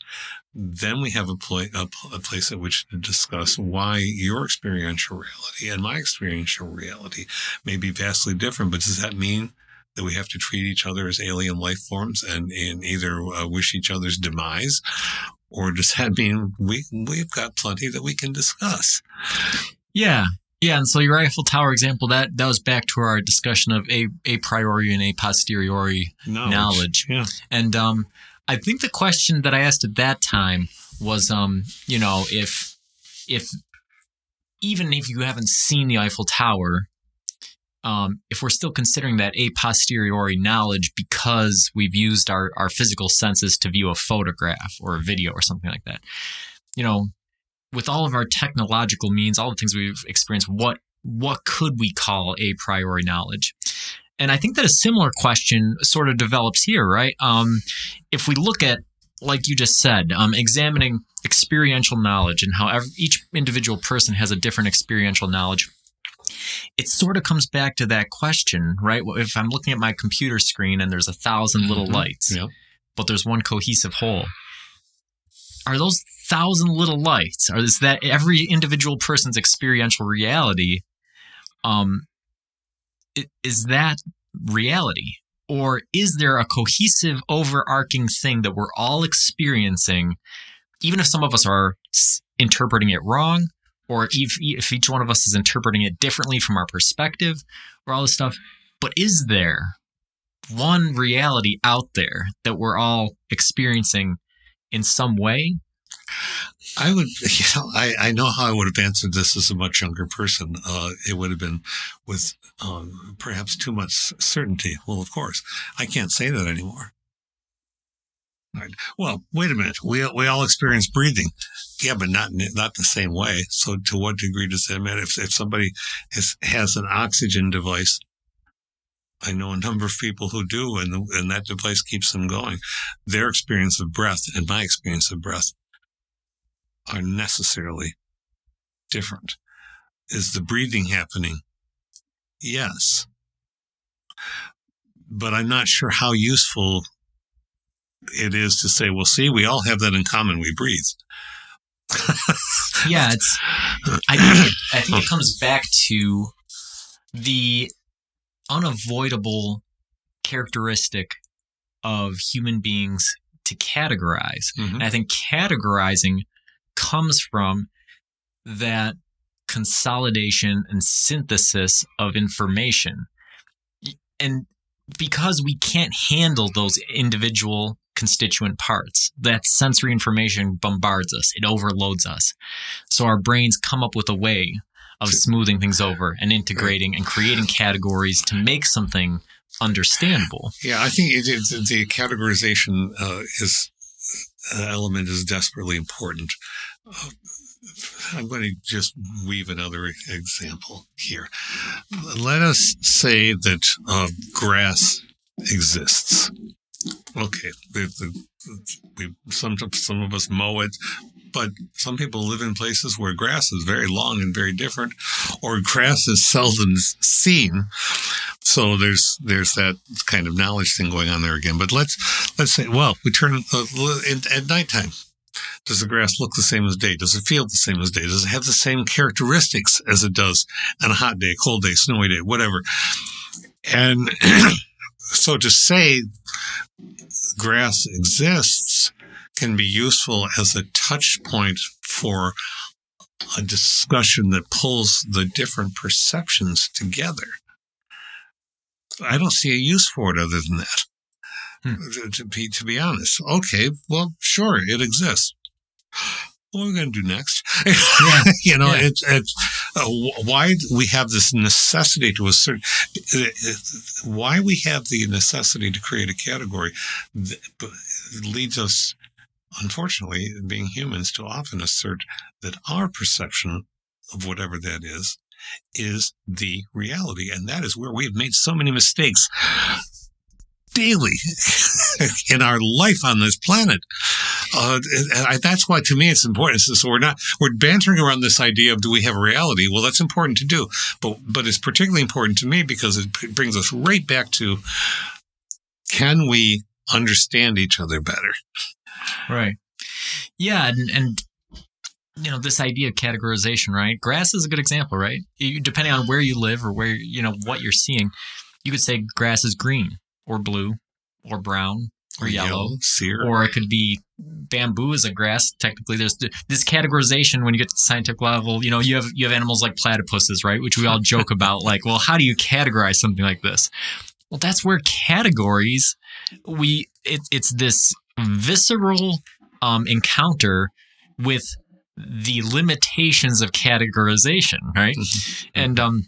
then we have a, pla- a, a, place at which to discuss why your experiential reality and my experiential reality may be vastly different. But does that mean that we have to treat each other as alien life forms and, and either uh, wish each other's demise? Or does that mean we, we've got plenty that we can discuss? Yeah. Yeah, and so your Eiffel Tower example that that was back to our discussion of a a priori and a posteriori knowledge. knowledge. Yeah, and um, I think the question that I asked at that time was, um, you know, if if even if you haven't seen the Eiffel Tower, um, if we're still considering that a posteriori knowledge because we've used our, our physical senses to view a photograph or a video or something like that, you know, with all of our technological means, all the things we've experienced, what what could we call a priori knowledge? And I think that a similar question sort of develops here, right? Um, if we look at, like you just said, um, examining experiential knowledge and how each individual person has a different experiential knowledge, it sort of comes back to that question, right? If I'm looking at my computer screen and there's a thousand little mm-hmm. lights, yep. but there's one cohesive whole, are those thousand little lights, or is that every individual person's experiential reality? Um, is that reality? Or is there a cohesive, overarching thing that we're all experiencing, even if some of us are interpreting it wrong, or if, if each one of us is interpreting it differently from our perspective, or all this stuff? But is there one reality out there that we're all experiencing in some way? I would, [laughs] you know, I, I know how I would have answered this as a much younger person. Uh, it would have been with um, perhaps too much certainty. Well, of course, I can't say that anymore. Well, wait a minute. We we all experience breathing, yeah, but not not the same way. So, to what degree does that matter? If if somebody has has an oxygen device, I know a number of people who do, and and that device keeps them going. Their experience of breath and my experience of breath are necessarily different. Is the breathing happening? Yes. But I'm not sure how useful it is to say, well, see, we all have that in common. We breathe. yeah, [laughs] it's. I think it, I think it comes back to the unavoidable characteristic of human beings to categorize. Mhm. And I think categorizing comes from that consolidation and synthesis of information. And because we can't handle those individual constituent parts, that sensory information bombards us, it overloads us. So our brains come up with a way of smoothing things over and integrating and creating categories to make something understandable. Yeah, I think it, it, the categorization uh, is uh, element is desperately important. Uh, I'm going to just weave another example here. Let us say that uh, grass exists. Okay, the, the, we some some of us mow it, but some people live in places where grass is very long and very different, or grass is seldom seen. So there's there's that kind of knowledge thing going on there again. But let's let's say, well, we turn uh, in, at nighttime. Does the grass look the same as day? Does it feel the same as day? Does it have the same characteristics as it does on a hot day, cold day, snowy day, whatever? And [clears throat] so to say grass exists can be useful as a touch point for a discussion that pulls the different perceptions together. I don't see a use for it other than that. Hmm. To, to be to be honest, okay, well, sure, it exists. What are we going to do next? [laughs] you know, Yeah. it's it's uh, why we have this necessity to assert uh, uh, why we have the necessity to create a category leads us, unfortunately, being humans, to often assert that our perception of whatever that is is the reality, and that is where we have made so many mistakes daily [laughs] in our life on this planet. Uh, I, that's why, to me, it's important. So, we're not we're bantering around this idea of do we have a reality? Well, that's important to do, but but it's particularly important to me because it brings us right back to can we understand each other better? Right. Yeah, and, and you know this idea of categorization, right? Grass is a good example, right? You, depending on where you live or where you know what you're seeing, you could say grass is green or blue or brown or yellow, sear, or it could be bamboo is a grass. Technically, there's this categorization when you get to the scientific level. You know, you have you have animals like platypuses, right? Which we all [laughs] joke about, like, well, how do you categorize something like this? Well, that's where categories we it, it's this visceral um, encounter with the limitations of categorization, right? And um,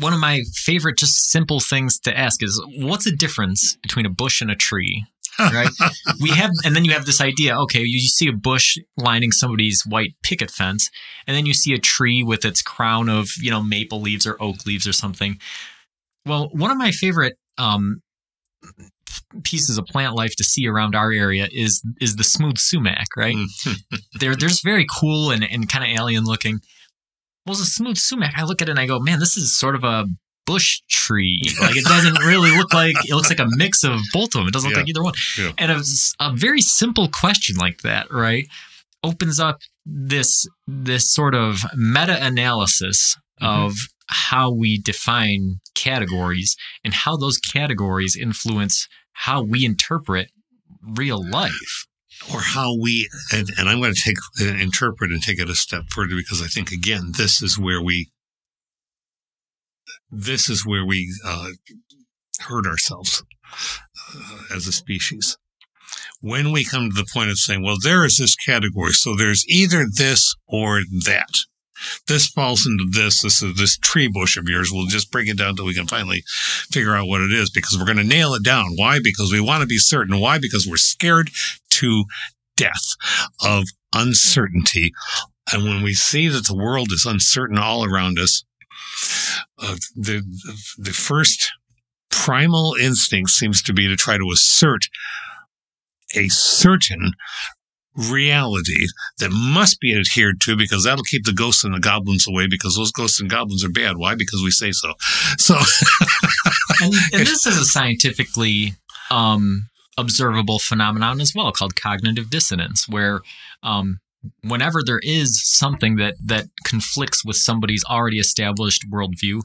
one of my favorite, just simple things to ask is, what's the difference between a bush and a tree? right? [laughs] we have, and then you have this idea. Okay, you, you see a bush lining somebody's white picket fence, and then you see a tree with its crown of you know maple leaves or oak leaves or something. Well, one of my favorite um, pieces of plant life to see around our area is is the smooth sumac, right? [laughs] they're they're just very cool and, and kind of alien looking. Well, it's a smooth sumac, I look at it and I go, man, this is sort of a bush tree. Like it doesn't really look like it looks like a mix of both of them. It doesn't look Yeah. like either one. Yeah. And a, a very simple question like that, right, opens up this this sort of meta analysis Mhm. of how we define categories and how those categories influence how we interpret real life. Or how we and, and i'm going to take uh, interpret and take it a step further because i think again this is where we this is where we uh, hurt ourselves uh, as a species. When we come to the point of saying well there is this category so there's either this or that. This falls into this this is this tree bush of yours. We'll just bring it down till we can finally figure out what it is because we're going to nail it down. Why? Because we want to be certain. Why? Because we're scared to death of uncertainty. And when we see that the world is uncertain all around us, uh, the, the first primal instinct seems to be to try to assert a certain reality that must be adhered to because that'll keep the ghosts and the goblins away because those ghosts and goblins are bad. Why? Because we say so. So, [laughs] and, and this is a scientifically um, observable phenomenon as well called cognitive dissonance, where um, whenever there is something that that conflicts with somebody's already established worldview,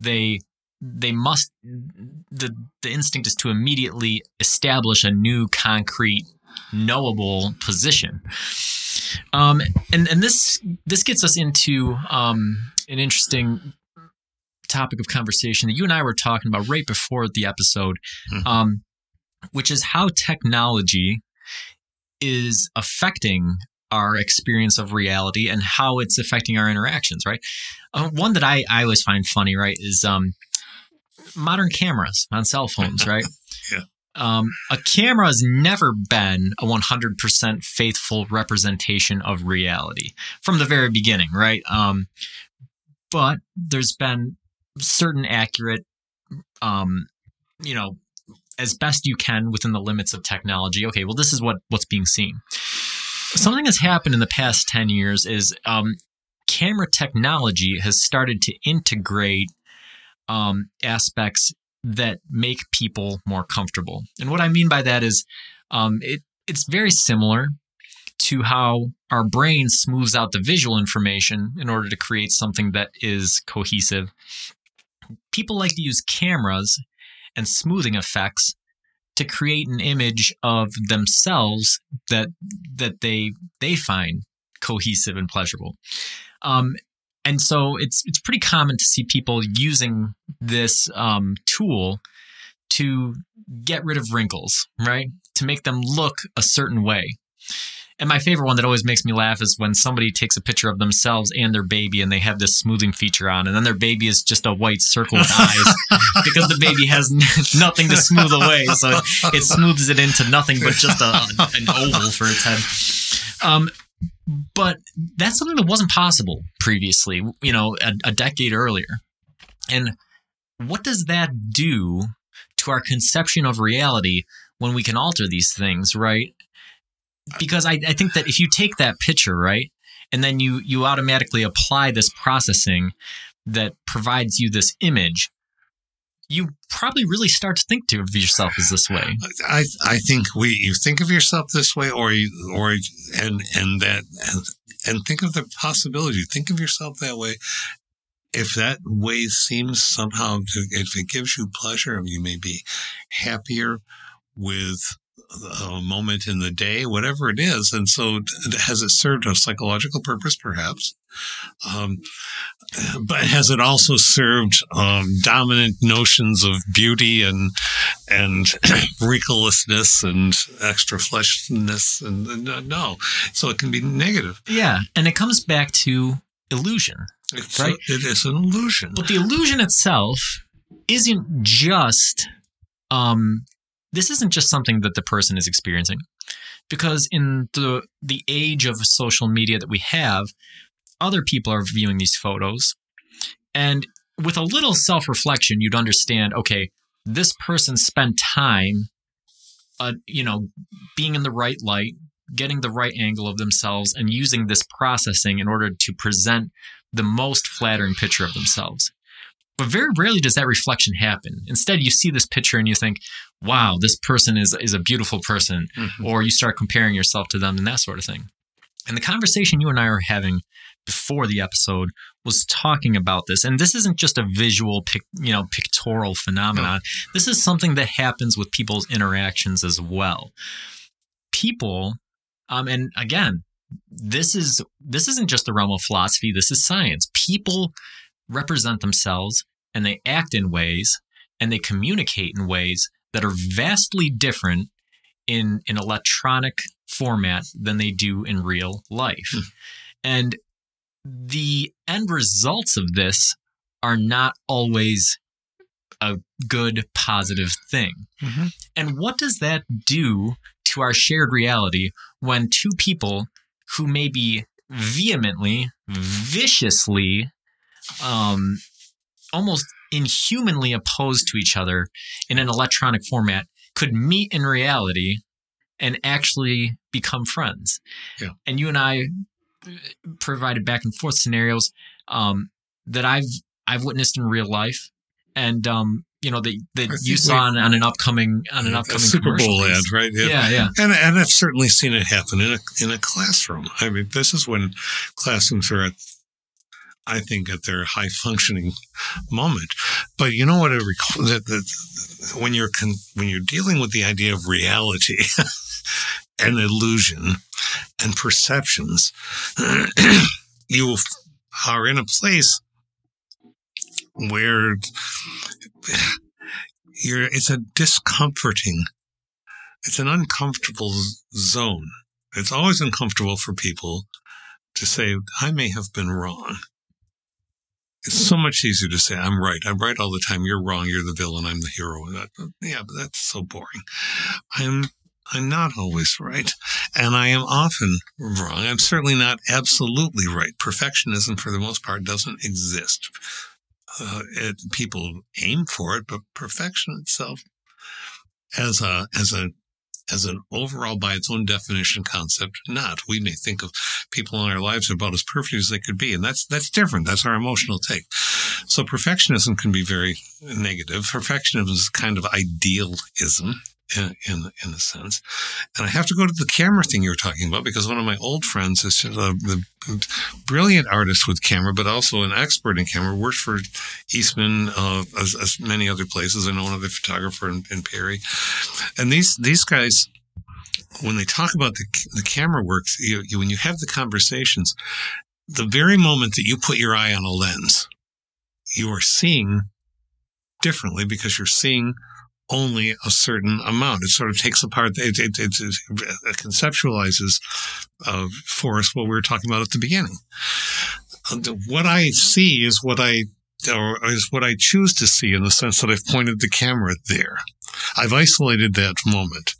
they they must the the instinct is to immediately establish a new concrete knowable position um and and this this gets us into um an interesting topic of conversation that you and I were talking about right before the episode Mhm. um which is how technology is affecting our experience of reality and how it's affecting our interactions right? Uh, one that I, I always find funny right is um modern cameras on cell phones [laughs] right? Yeah. um, a camera has never been a 100% faithful representation of reality from the very beginning right? Um, but there's been certain accurate um, you know as best you can within the limits of technology. Okay well this is what what's being seen. Something that's happened in the past 10 years is um, camera technology has started to integrate um, aspects that make people more comfortable. And what i mean by that is um, it, it's very similar to how our brain smooths out the visual information in order to create something that is cohesive. People like to use cameras and smoothing effects to create an image of themselves that that they they find cohesive and pleasurable. Um, and so it's it's pretty common to see people using this um, tool to get rid of wrinkles, right? To make them look a certain way. And my favorite one that always makes me laugh is when somebody takes a picture of themselves and their baby and they have this smoothing feature on, and then their baby is just a white circle with eyes [laughs] because the baby has n- nothing to smooth away. So it smooths it into nothing but just a, an oval for its head. Um, but that's something that wasn't possible previously, you know, a, a decade earlier. And what does that do to our conception of reality when we can alter these things, right? Because I, I think that if you take that picture, right, and then you you automatically apply this processing that provides you this image, you probably really start to think of yourself as this way. I I think we you think of yourself this way, or you, or and and that and, and think of the possibility. Think of yourself that way. If that way seems somehow, to, if it gives you pleasure, you may be happier with a moment in the day, whatever it is. And so, has it served a psychological purpose, perhaps? Um, but has it also served um, dominant notions of beauty and and [clears throat] wrinkleslessness and extra fleshiness? And, and no, so it can be negative. Yeah, and it comes back to illusion. It's Right. it is an illusion. But the illusion itself isn't just um this isn't just something that the person is experiencing. Because in the the age of social media that we have, other people are viewing these photos. And with a little self-reflection, you'd understand, okay, this person spent time uh, you know, being in the right light, getting the right angle of themselves and using this processing in order to present the most flattering picture of themselves. But very rarely does that reflection happen. Instead, you see this picture and you think, wow, this person is, is a beautiful person. Mhm. Or you start comparing yourself to them and that sort of thing. And the conversation you and I were having before the episode was talking about this. And this isn't just a visual, pic, you know, pictorial phenomenon. This is something that happens with people's interactions as well. People, um, and again, this is this isn't just the realm of philosophy. This is science. People represent themselves and they act in ways and they communicate in ways that are vastly different in an electronic format than they do in real life. Hmm. And the end results of this are not always a good, positive thing. Mhm. And what does that do to our shared reality when two people who may be vehemently, viciously, um, almost inhumanly opposed to each other in an electronic format could meet in reality and actually become friends? Yeah. And you and I provided back and forth scenarios um, that I've I've witnessed in real life, and um, you know that that you saw on, on an upcoming on an upcoming Super Bowl ad, right? Yeah, yeah. And, and I've certainly seen it happen in a in a classroom. I mean, this is when classrooms are at, I think, at their high functioning moment. But you know what? It rec- that, that when you're con- when you're dealing with the idea of reality [laughs] and illusion and perceptions, [clears throat] you are in a place where you're. It's a discomforting it's an uncomfortable zone. It's always uncomfortable for people to say, I may have been wrong. It's so much easier to say, I'm right. I'm right all the time. You're wrong. You're the villain. I'm the hero. That, yeah, but that's so boring. I'm, I'm not always right. And I am often wrong. I'm certainly not absolutely right. Perfectionism, for the most part, doesn't exist. Uh, it, people aim for it, but perfection itself as a, as a as an overall, by its own definition, concept, not. We may think of people in our lives about as perfect as they could be, and that's that's different. That's our emotional take. So perfectionism can be very negative. Perfectionism is kind of idealism. In, in in a sense, and I have to go to the camera thing you were talking about because one of my old friends is a, the brilliant artist with camera, but also an expert in camera. Worked for Eastman, uh, as, as many other places. I know another photographer in, in Perry, and these these guys, when they talk about the the camera work, you, you, when you have the conversations, the very moment that you put your eye on a lens, you are seeing differently because you're seeing only a certain amount. It sort of takes apart, it, it, it, it conceptualizes uh, for us what we were talking about at the beginning. Uh, what I see is what I or is what I choose to see in the sense that I've pointed the camera there. I've isolated that moment.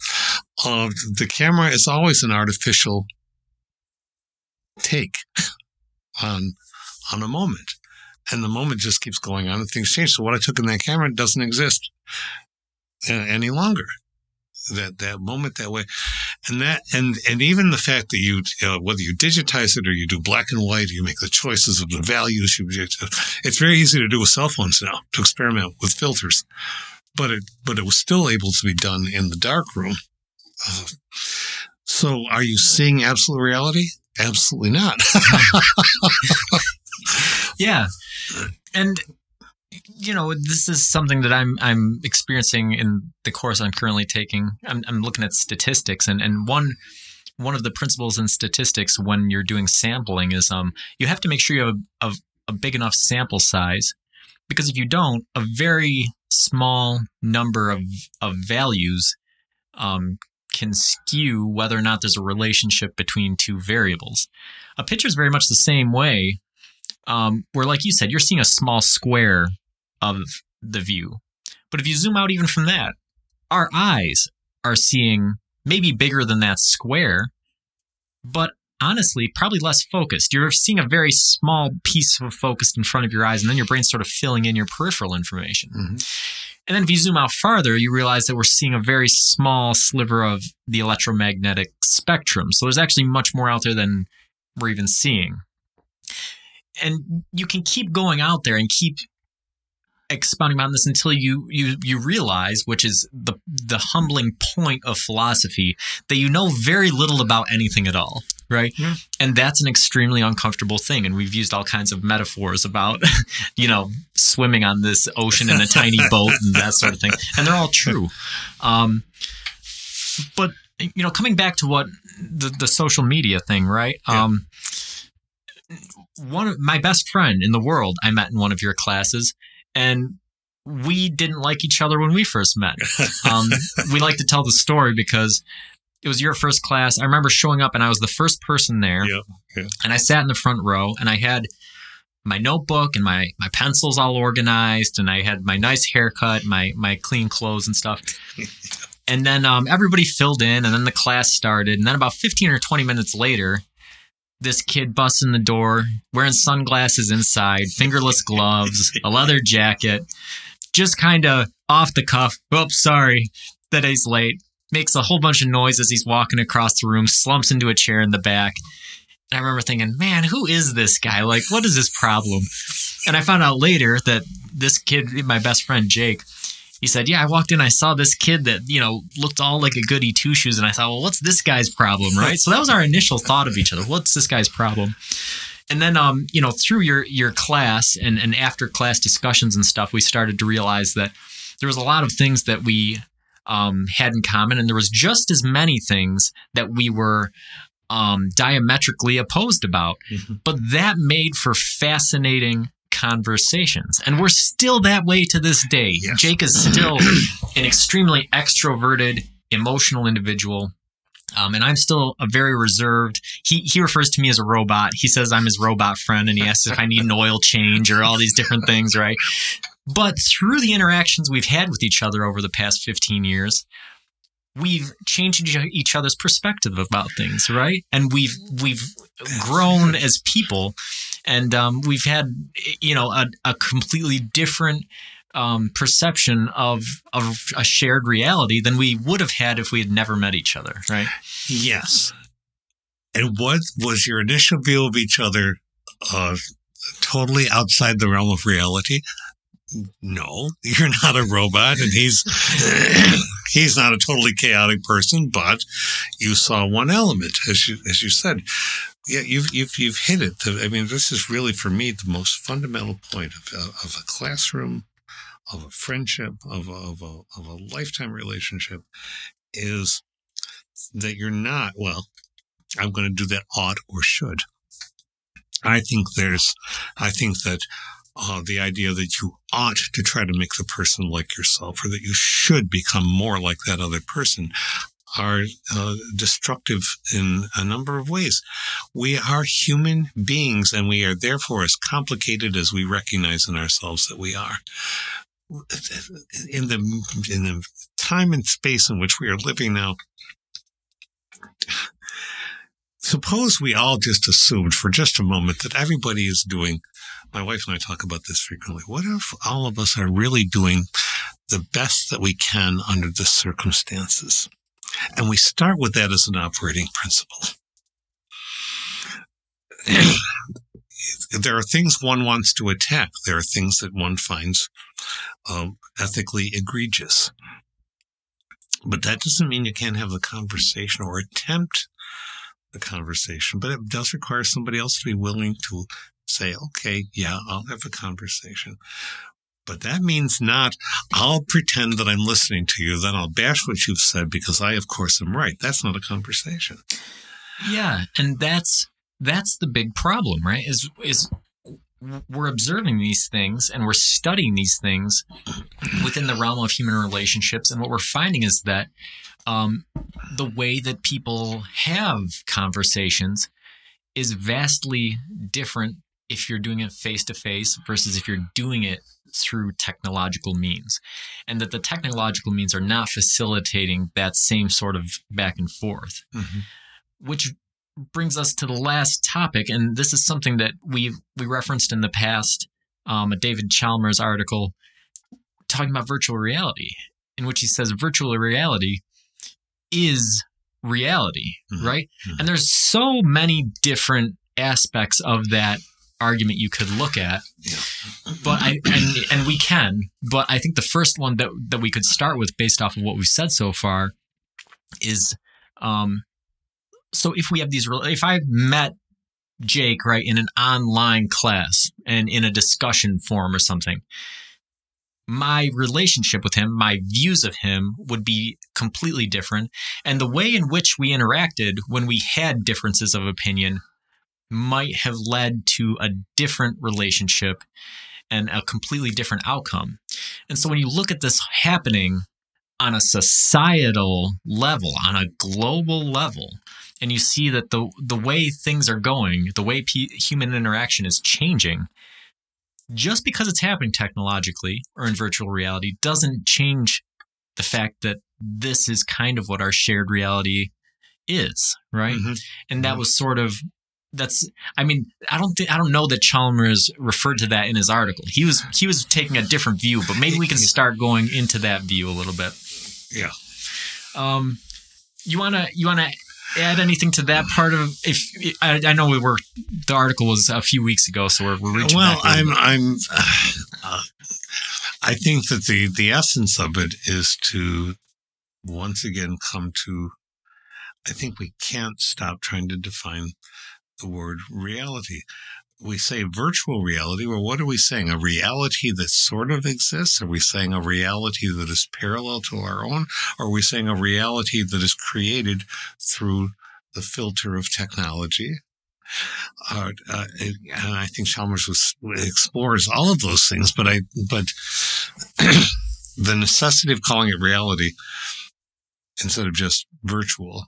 Uh, the camera is always an artificial take on on a moment, and the moment just keeps going on, and things change. So what I took in that camera doesn't exist any longer. That that moment that way, and that and and even the fact that you uh, whether you digitize it or you do black and white, you make the choices of the values. You, it's very easy to do with cell phones now to experiment with filters, but it but it was still able to be done in the dark room. Uh, so, are you seeing absolute reality? Absolutely not. [laughs] yeah, and you know, this is something that I'm I'm experiencing in the course I'm currently taking. I'm, I'm looking at statistics, and and one one of the principles in statistics when you're doing sampling is um you have to make sure you have a, a, a big enough sample size because if you don't, a very small number of of values um, can skew whether or not there's a relationship between two variables. A picture is very much the same way, um, where, like you said, you're seeing a small square of the view. But if you zoom out even from that, our eyes are seeing maybe bigger than that square, but honestly, probably less focused. You're seeing a very small piece of focus in front of your eyes, and then your brain's sort of filling in your peripheral information. Mm-hmm. And then if you zoom out farther, you realize that we're seeing a very small sliver of the electromagnetic spectrum. So there's actually much more out there than we're even seeing. And you can keep going out there and keep expounding on this until you you you realize, which is the the humbling point of philosophy, that you know very little about anything at all, right? Yeah. And that's an extremely uncomfortable thing. And we've used all kinds of metaphors about, [laughs] you know, swimming on this ocean in a tiny [laughs] boat and that sort of thing, and they're all true. Um, but you know, coming back to what the the social media thing, right? Yeah. Um, one of my best friend in the world I met in one of your classes, and we didn't like each other when we first met. [laughs] Um, we like to tell the story because it was your first class. I remember showing up and I was the first person there, and I sat in the front row and I had my notebook and my my pencils all organized, and I had my nice haircut, my my clean clothes and stuff. [laughs] And then um, everybody filled in, and then the class started. And then about 15 or 20 minutes later, this kid busts in the door wearing sunglasses inside, fingerless gloves, a leather jacket, just kind of off the cuff. Oops, sorry that he's late. Makes a whole bunch of noise as he's walking across the room, slumps into a chair in the back. And I remember thinking, man, who is this guy? Like, what is his problem? And I found out later that this kid, my best friend Jake, he said, "Yeah, I walked in, I saw this kid that you know looked all like a goody two shoes, and I thought, well, what's this guy's problem, right? so that was our initial thought of each other. What's this guy's problem? And then, um, you know, through your your class and and after class discussions and stuff, we started to realize that there was a lot of things that we um, had in common, and there was just as many things that we were um, diametrically opposed about. Mm-hmm. But that made for fascinating conversations. And we're still that way to this day. Yes. Jake is still [clears throat] an extremely extroverted, emotional individual. Um, and I'm still a very reserved. He he refers to me as a robot. He says I'm his robot friend, and he asks if I need an oil change or all these different things, right? But through the interactions we've had with each other over the past 15 years, we've changed each- each other's perspective about things, right? And we've we've grown as people, and um, we've had you know a, a completely different um, perception of of a shared reality than we would have had if we had never met each other, right? Yes. And what was your initial view of each other uh, totally outside the realm of reality? No, [laughs] you're not a robot, and he's [coughs] he's not a totally chaotic person. But you saw one element, as you as you said. Yeah, you've you've you've hit it. I mean, this is really for me the most fundamental point of a, of a classroom, of a friendship, of a, of a of a lifetime relationship, is that you're not, well, I'm going to do that ought or should. I think there's, I think that uh, the idea that you ought to try to make the person like yourself or that you should become more like that other person are uh, destructive in a number of ways. We are human beings and we are therefore as complicated as we recognize in ourselves that we are. In the, in the time and space in which we are living now, suppose we all just assumed for just a moment that everybody is doing my wife and I talk about this frequently. What if all of us are really doing the best that we can under the circumstances? And we start with that as an operating principle. there are things one wants to attack. There are things that one finds um, ethically egregious. But that doesn't mean you can't have the conversation or attempt the conversation. But it does require somebody else to be willing to say, okay, yeah, I'll have a conversation. But that means not, I'll pretend that I'm listening to you, then I'll bash what you've said because I, of course, am right. That's not a conversation. Yeah, and that's that's the big problem, right? Is is we're observing these things and we're studying these things within the realm of human relationships, and what we're finding is that um, the way that people have conversations is vastly different if you're doing it face to face versus if you're doing it through technological means. And that the technological means are not facilitating that same sort of back and forth. Mm-hmm. Which brings us to the last topic, and this is something that we we referenced in the past, um, a David Chalmers article talking about virtual reality, in which he says virtual reality is reality, Mhm. right? Mhm. And there's so many different aspects of that argument you could look at. But I and and we can but I think the first one that that we could start with based off of what we've said so far is um so if we have these rel- if I met Jake right in an online class and in a discussion forum or something my relationship with him my views of him would be completely different. And the way in which we interacted when we had differences of opinion might have led to a different relationship and a completely different outcome. And so when you look at this happening on a societal level, on a global level, and you see that the the way things are going, the way pe human interaction is changing, just because it's happening technologically or in virtual reality doesn't change the fact that this is kind of what our shared reality is, right? Mhm. and that Mhm. was sort of that's i mean i don't think i don't know that chalmers referred to that in his article he was he was taking a different view but maybe we can start going into that view a little bit Yeah. um you want to you want to add anything to that part of if I, I know we were the article was a few weeks ago so we're, we're reaching well, I'm. I'm, uh, I think that the the essence of it is to once again come to. I think we can't stop trying to define the word reality. We say virtual reality. Well, what are we saying? A reality that sort of exists? Are we saying a reality that is parallel to our own? Or are we saying a reality that is created through the filter of technology? Uh, uh, and I think Chalmers was, explores all of those things, but I, but [clears throat] the necessity of calling it reality instead of just virtual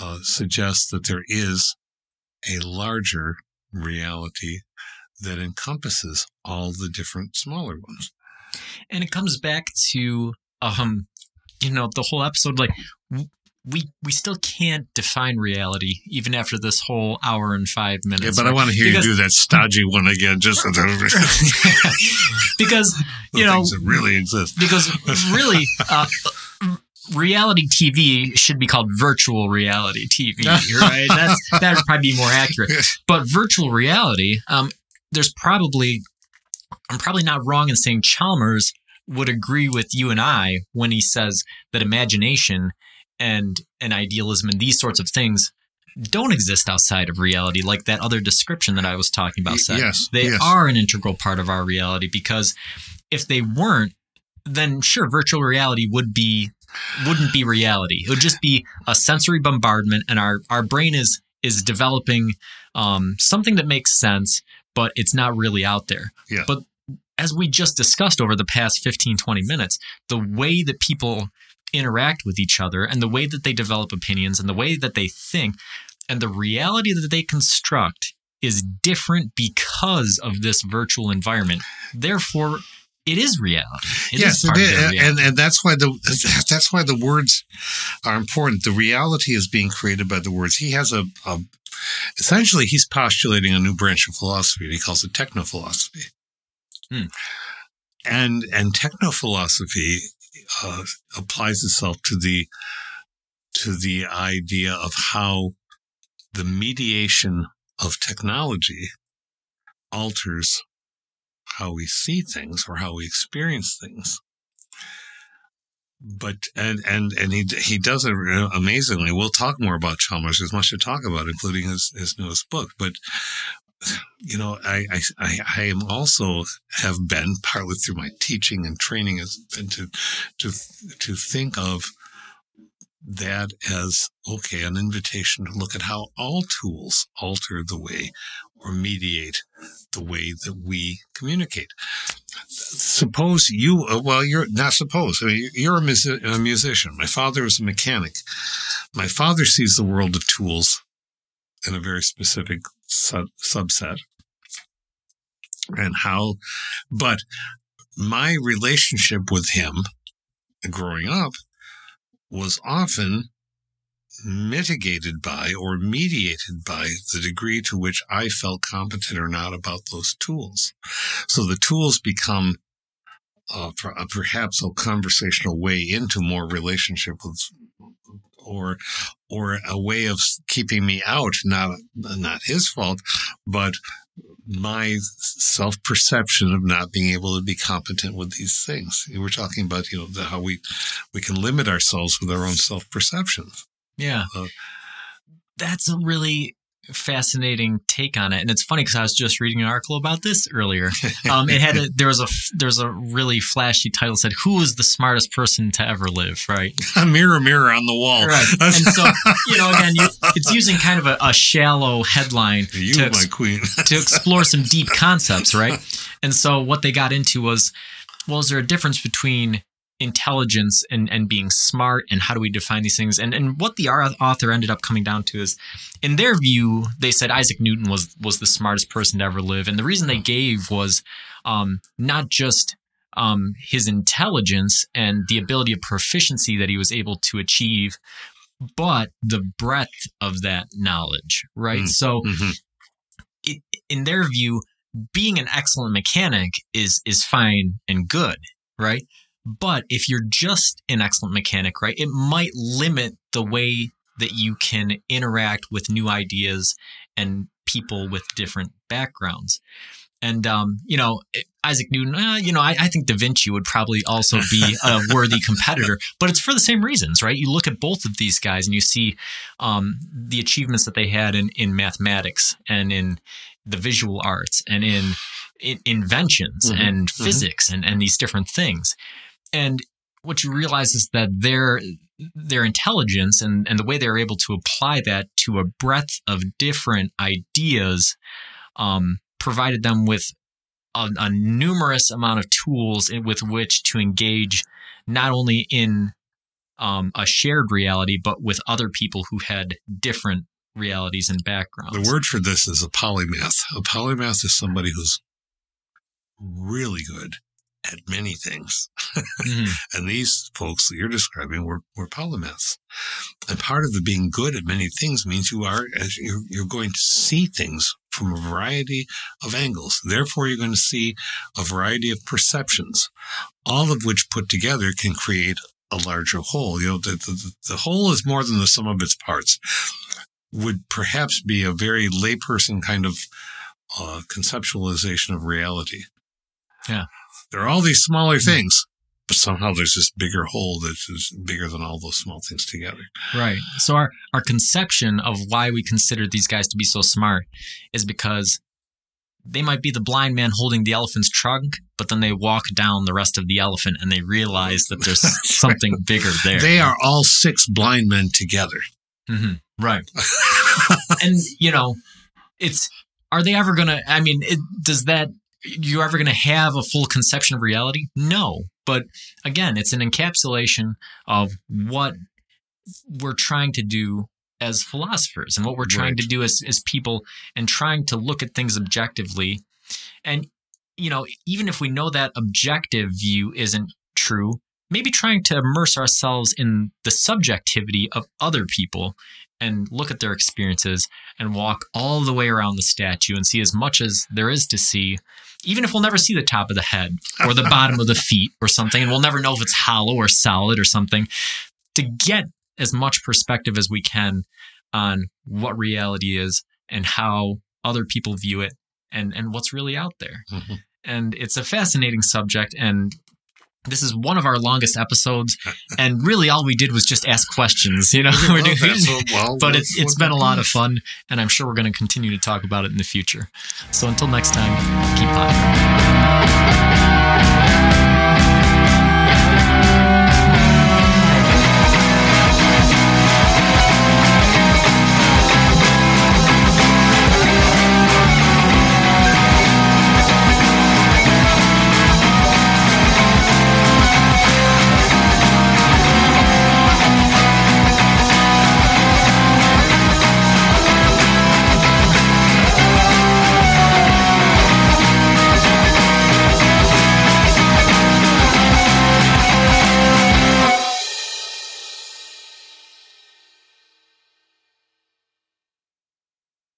uh, suggests that there is a larger reality that encompasses all the different smaller ones. And it comes back to um you know the whole episode like we we still can't define reality even after this whole hour and 5 minutes. Yeah, but right? I want to hear because, you do that [laughs] stodgy one again just [laughs] because you [laughs] know it really exist. Because really uh, reality TV should be called virtual reality TV, [laughs] right? That's that would probably be more accurate. [laughs] But virtual reality, um, there's probably I'm probably not wrong in saying Chalmers would agree with you and I when he says that imagination and and idealism and these sorts of things don't exist outside of reality like that other description that I was talking about said. Yes, they yes. are an integral part of our reality because if they weren't then sure virtual reality would be wouldn't be reality. It would just be a sensory bombardment, and our our brain is is developing um, something that makes sense, but it's not really out there. Yeah. But as we just discussed over the past 15, 20 minutes, the way that people interact with each other and the way that they develop opinions and the way that they think and the reality that they construct is different because of this virtual environment. Therefore, it is reality. It yes, is it is. and and that's why the [laughs] that's why the words are important. The reality is being created by the words. He has a, a essentially he's postulating a new branch of philosophy. He calls it techno philosophy. Hmm. And and techno philosophy uh, applies itself to the to the idea of how the mediation of technology alters how we see things or how we experience things. But and and and he he does it uh, amazingly. We'll talk more about Chalmers. There's much to talk about, including his his newest book. But you know, I, I, I am also have been partly through my teaching and training has been to, to, to think of that as okay, an invitation to look at how all tools alter the way or mediate the way that we communicate. Suppose you, uh, well, you're not suppose, I mean, you're a, a musician. My father is a mechanic. My father sees the world of tools in a very specific sub- subset and how, but my relationship with him growing up was often mitigated by or mediated by the degree to which I felt competent or not about those tools. So the tools become uh, perhaps a conversational way into more relationship with or or a way of keeping me out not not his fault but my self perception of not being able to be competent with these things. We're talking about, you know, the, how we, we can limit ourselves with our own self perceptions. Yeah. Uh, That's a really fascinating take on it, and it's funny because I was just reading an article about this earlier. [laughs] Um, it had a, there was a there was a really flashy title said, "Who is the smartest person to ever live?" Right? [laughs] A mirror, mirror on the wall. Right. [laughs] and so you know, again, you, it's using kind of a, a shallow headline you, to, my queen, to explore some deep concepts, right? And so what they got into was, well, is there a difference between intelligence and, and being smart and how do we define these things? And and what the author ended up coming down to is in their view they said Isaac Newton was was the smartest person to ever live. And the reason they gave was um, not just um, his intelligence and the ability of proficiency that he was able to achieve but the breadth of that knowledge right? Mm, so mm-hmm. it, in their view being an excellent mechanic is is fine and good right but if you're just an excellent mechanic, right, it might limit the way that you can interact with new ideas and people with different backgrounds. And, um, you know, Isaac Newton, uh, you know, I, I, think Da Vinci would probably also be a [laughs] worthy competitor, but it's for the same reasons, right? You look at both of these guys and you see um, the achievements that they had in, in mathematics and in the visual arts and in, in inventions mm-hmm. and mm-hmm. physics and, and these different things. And what you realize is that their their intelligence and, and the way they're able to apply that to a breadth of different ideas um, provided them with a, a, numerous amount of tools with which to engage not only in um, a shared reality but with other people who had different realities and backgrounds. The word for this is a polymath. A polymath is somebody who's really good at many things. Mm-hmm. [laughs] and these folks that you're describing were, were polymaths. And part of the being good at many things means you are, as you're, you're going to see things from a variety of angles. Therefore, you're going to see a variety of perceptions, all of which put together can create a larger whole. You know, the, the, the whole is more than the sum of its parts. Would perhaps be a very layperson kind of uh, conceptualization of reality. Yeah. There are all these smaller things, but somehow there's this bigger whole that is bigger than all those small things together. Right. So our, our conception of why we consider these guys to be so smart is because they might be the blind man holding the elephant's trunk, but then they walk down the rest of the elephant and they realize that there's [laughs] [laughs] something bigger there. They are all six blind men together. Mm-hmm. Right. and, you know, it's, are they ever going to, I mean, it, does that you ever going to have a full conception of reality? No. But again, it's an encapsulation of what we're trying to do as philosophers and what we're trying right. to do as, as people and trying to look at things objectively. And, you know, even if we know that objective view isn't true, maybe trying to immerse ourselves in the subjectivity of other people and look at their experiences and walk all the way around the statue and see as much as there is to see, even if we'll never see the top of the head or the bottom of the feet or something, and we'll never know if it's hollow or solid or something, to get as much perspective as we can on what reality is and how other people view it and, and what's really out there. Mm-hmm. And it's a fascinating subject. And this is one of our longest episodes, and really all we did was just ask questions. You know, [laughs] well, well, [laughs] but it's it's been a lot of fun, and I'm sure we're going to continue to talk about it in the future. So until next time, keep on.